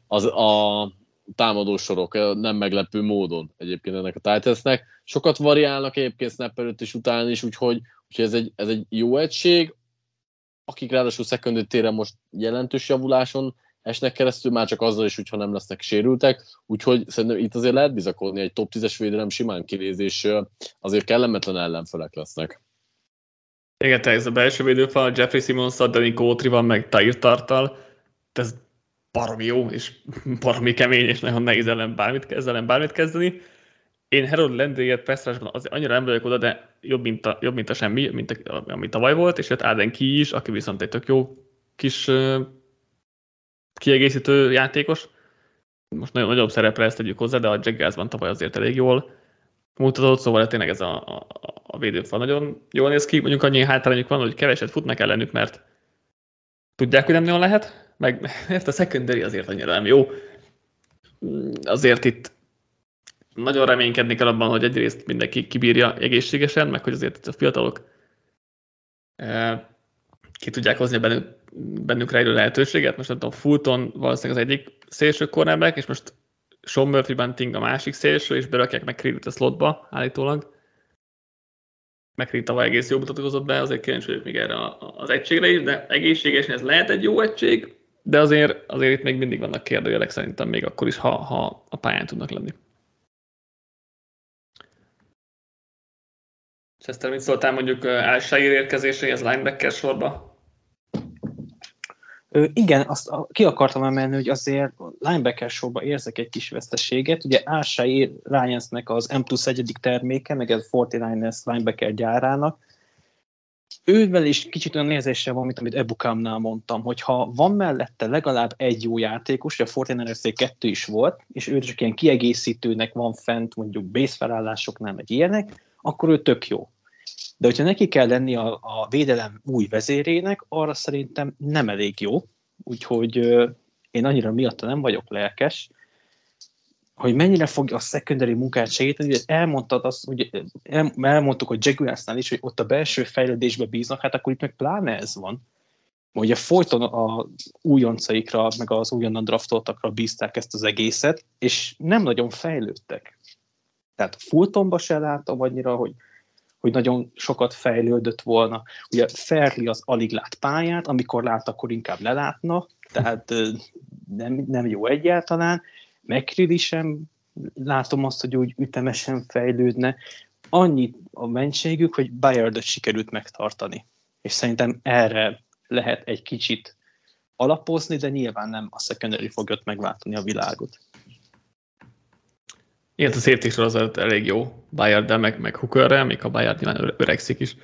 az, a támadósorok, nem meglepő módon egyébként ennek a Titansnek. Sokat variálnak egyébként snap előtt és után is, úgyhogy, úgyhogy ez, egy, ez egy jó egység, akik ráadásul secondary téren most jelentős javuláson esnek keresztül, már csak azzal is, hogyha nem lesznek sérültek, úgyhogy szerintem itt azért lehet bizakodni, egy top 10-es védelem simán kinéz, azért kellemetlen ellenfelek lesznek. Igen, ez a belső védőfal, Jeffrey Simmons, Danny Kótri van, meg Tair Tartal, ez baromi jó, és baromi kemény, és nagyon nehéz ellen bármit, ezzel bármit kezdeni. Én Harold Landry-et Pestrásban az annyira nem vagyok oda, de jobb, mint a, jobb, mint a semmi, mint a, ami tavaly volt, és jött Áden ki is, aki viszont egy tök jó kis kiegészítő játékos. Most nagyon nagyobb szerepre ezt tegyük hozzá, de a Jaguarsban tavaly azért elég jól mutatott, szóval tényleg ez a, a, a védőfal nagyon jól néz ki. Mondjuk annyi hátrányuk van, hogy keveset futnak ellenük, mert tudják, hogy nem nagyon lehet, meg mert a secondary azért annyira nem jó. Azért itt nagyon reménykedni kell abban, hogy egyrészt mindenki kibírja egészségesen, meg hogy azért a fiatalok eh, ki tudják hozni bennük, bennük rejlő lehetőséget. Most nem tudom, Fulton valószínűleg az egyik szélső cornerback, és most Sean Murphy Bunting a másik szélső, és berakják McCready a slotba állítólag. McCready tavaly egész jó mutatkozott be, azért kíváncsi vagyok még erre az egységre is, de egészségesen ez lehet egy jó egység, de azért, azért itt még mindig vannak kérdőjelek szerintem még akkor is, ha, ha a pályán tudnak lenni. Chester, mit szóltál mondjuk Álsáír érkezéséhez linebacker sorba? Ö, igen, azt ki akartam emelni, hogy azért linebacker sorba érzek egy kis veszteséget. Ugye Ásai Ryansnek az M plusz egyedik terméke, meg ez 49ers linebacker gyárának. Ővel is kicsit olyan érzéssel van, mint amit Ebukamnál mondtam, hogy ha van mellette legalább egy jó játékos, ugye a 49ers kettő is volt, és ő csak ilyen kiegészítőnek van fent, mondjuk base felállásoknál, meg ilyenek, akkor ő tök jó. De hogyha neki kell lenni a, a védelem új vezérének, arra szerintem nem elég jó. Úgyhogy én annyira miatta nem vagyok lelkes, hogy mennyire fogja a secondary munkát segíteni, hogy elmondtad azt, hogy el, elmondtuk, hogy Jaguarsnál is, hogy ott a belső fejlődésbe bíznak, hát akkor itt meg pláne ez van. Ugye folyton a újoncaikra, meg az újonnan draftoltakra bízták ezt az egészet, és nem nagyon fejlődtek. Tehát Fultonba se látom annyira, hogy hogy nagyon sokat fejlődött volna. Ugye Ferli az alig lát pályát, amikor lát, akkor inkább lelátna, tehát nem, nem jó egyáltalán. McCready sem látom azt, hogy úgy ütemesen fejlődne. Annyit a mentségük, hogy bayard sikerült megtartani. És szerintem erre lehet egy kicsit alapozni, de nyilván nem a secondary fogja megváltani a világot. Igen, a safety sorozat elég jó bayard meg, meg Hookerrel, még a Bayard nyilván öregszik is.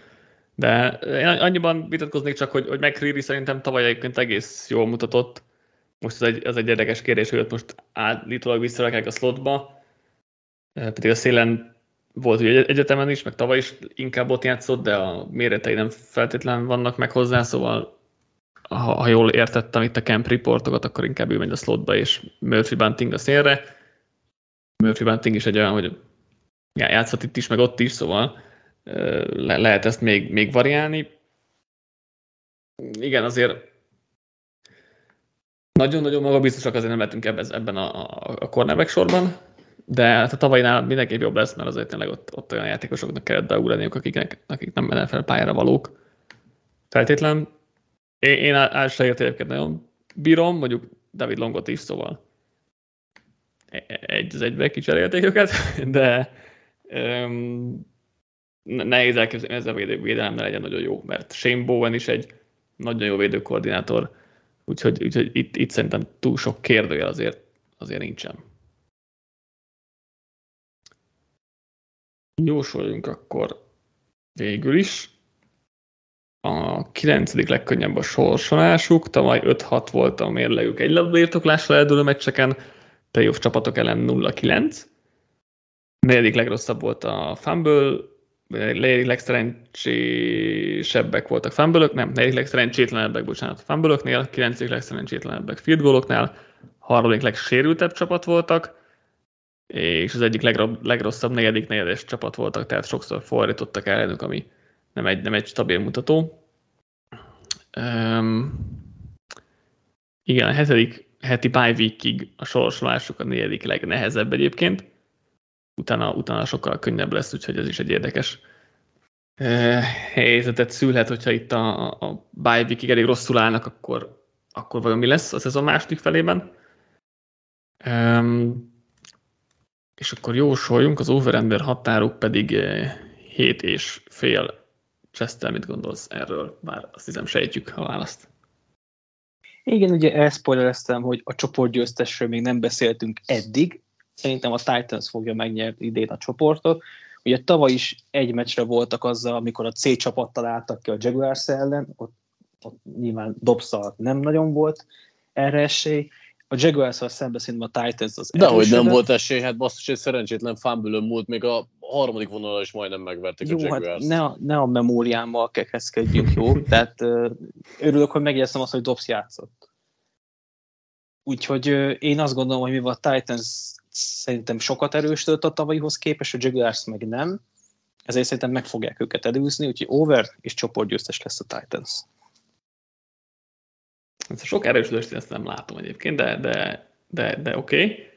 De én annyiban vitatkoznék csak, hogy, hogy McCreary szerintem tavaly egyébként egész jól mutatott. Most ez egy, ez egy érdekes kérdés, hogy ott most állítólag visszarakják a slotba, pedig a szélen volt ugye egyetemen is, meg tavaly is inkább ott játszott, de a méretei nem feltétlenül vannak meg hozzá, szóval ha, ha jól értettem itt a camp reportokat, akkor inkább ő megy a slotba, és Murphy Bunting a szélre Murphy Bunting is egy olyan, hogy játszhat itt is, meg ott is, szóval le- lehet ezt még, még variálni. Igen, azért nagyon-nagyon magabiztosak azért nem lehetünk ebben a, a, a sorban, de hát a tavalynál mindenképp jobb lesz, mert azért tényleg ott, ott olyan játékosoknak kellett beugraniuk, akiknek, akik nem mennek fel pályára valók. Feltétlen. Én, én általában egyébként nagyon bírom, mondjuk David Longot is, szóval egy az egybe kicserélték őket, de um, nehéz elképzelni, ez a védelem ne legyen nagyon jó, mert Shane Bowen is egy nagyon jó védőkoordinátor, úgyhogy, úgyhogy itt, itt szerintem túl sok kérdője azért, azért nincsen. Jósoljunk akkor végül is. A kilencedik legkönnyebb a sorsolásuk, tavaly 5-6 volt a mérlegük egy labdairtoklásra eldőlő meccseken, playoff csapatok ellen 0-9. Negyedik legrosszabb volt a fumble negyedik legszerencsésebbek voltak fumble nem, negyedik legszerencsétlenebbek, bocsánat, fumble kilencedik legszerencsétlenebbek field goaloknál, harmadik legsérültebb csapat voltak, és az egyik legrosszabb negyedik negyedes csapat voltak, tehát sokszor fordítottak ellenük, ami nem egy, nem egy stabil mutató. Um, igen, a hetedik heti bye weekig a sorsolásuk a negyedik legnehezebb egyébként. Utána, utána sokkal könnyebb lesz, úgyhogy ez is egy érdekes uh, helyzetet szülhet, hogyha itt a, a bye weekig elég rosszul állnak, akkor, akkor vajon mi lesz a szezon második felében. Um, és akkor jósoljunk, az over határok pedig 7 és fél Chester, mit gondolsz erről? Már azt hiszem sejtjük a választ. Igen, ugye elszpoilereztem, hogy a csoportgyőztesről még nem beszéltünk eddig. Szerintem a Titans fogja megnyerni idén a csoportot. Ugye tavaly is egy meccsre voltak azzal, amikor a C csapattal álltak ki a Jaguars ellen, ott, ott nyilván dobszal nem nagyon volt erre esély a Jaguars-szal szembeszintve a Titans az De hogy nem volt esély, hát basszus, egy szerencsétlen fámbülön múlt, még a harmadik vonalra is majdnem megverték jó, a Jaguars. Hát ne, a, ne a memóriámmal kekeszkedjünk, jó? Tehát örülök, hogy megjegyeztem azt, hogy Dobbs játszott. Úgyhogy én azt gondolom, hogy mivel a Titans szerintem sokat erősödött a tavalyihoz képest, a Jaguars meg nem, ezért szerintem meg fogják őket előzni, úgyhogy over és csoportgyőztes lesz a Titans. Sok erősödést ezt nem látom egyébként, de, de, de, de oké. Okay.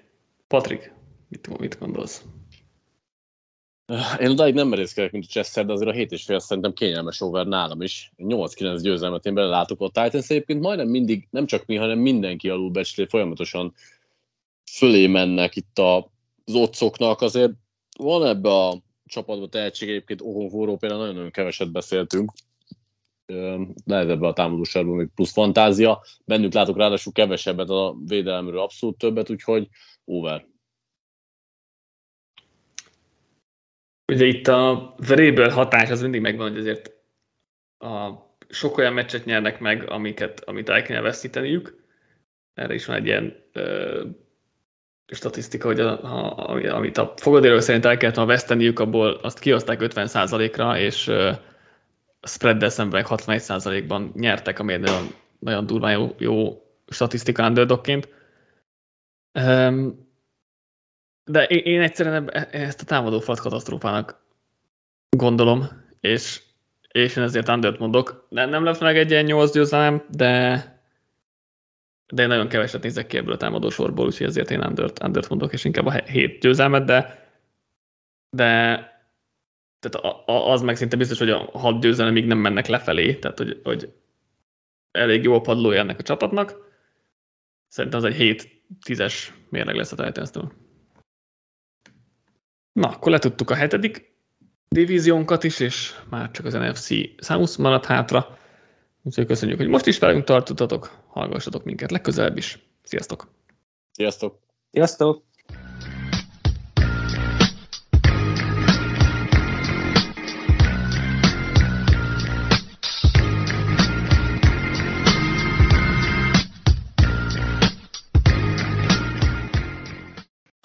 Patrik, mit, mit gondolsz? Én odáig nem merészkedek, mint a Chester, de azért a 7 és fél szerintem kényelmes over nálam is. 8-9 győzelmet én belelátok a Titans egyébként majdnem mindig, nem csak mi, hanem mindenki alul becslé, folyamatosan fölé mennek itt a, az otcoknak, azért van ebbe a csapatban tehetség, egyébként Okonfóról például nagyon-nagyon keveset beszéltünk, lehet ebbe a támadósárban még plusz fantázia. Bennük látok ráadásul kevesebbet a védelemről, abszolút többet, úgyhogy over. Ugye itt a variable hatás az mindig megvan, hogy azért a sok olyan meccset nyernek meg, amiket, amit el kéne veszíteniük. Erre is van egy ilyen ö, statisztika, hogy a, a, amit a fogadérők szerint el kellett veszteniük, abból azt kihozták 50%-ra, és ö, spreaddel szemben 61%-ban nyertek, ami egy nagyon, nagyon durván jó, jó statisztika underdogként. De én egyszerűen e, ezt a támadó falat katasztrófának gondolom, és, és én ezért undert mondok. Nem, nem lesz meg egy ilyen 8 győzelem, de, de én nagyon keveset nézek ki ebből a támadó sorból, úgyhogy ezért én undert, undert mondok, és inkább a 7 győzelmet, de, de tehát az meg szinte biztos, hogy a hat győzelemig nem mennek lefelé, tehát hogy, hogy elég jó a padlója ennek a csapatnak. Szerintem az egy 7-10-es mérleg lesz a titans -től. Na, akkor letudtuk a hetedik divíziónkat is, és már csak az NFC számusz maradt hátra. Úgyhogy köszönjük, hogy most is velünk tartottatok, hallgassatok minket legközelebb is. Sziasztok! Sziasztok! Sziasztok!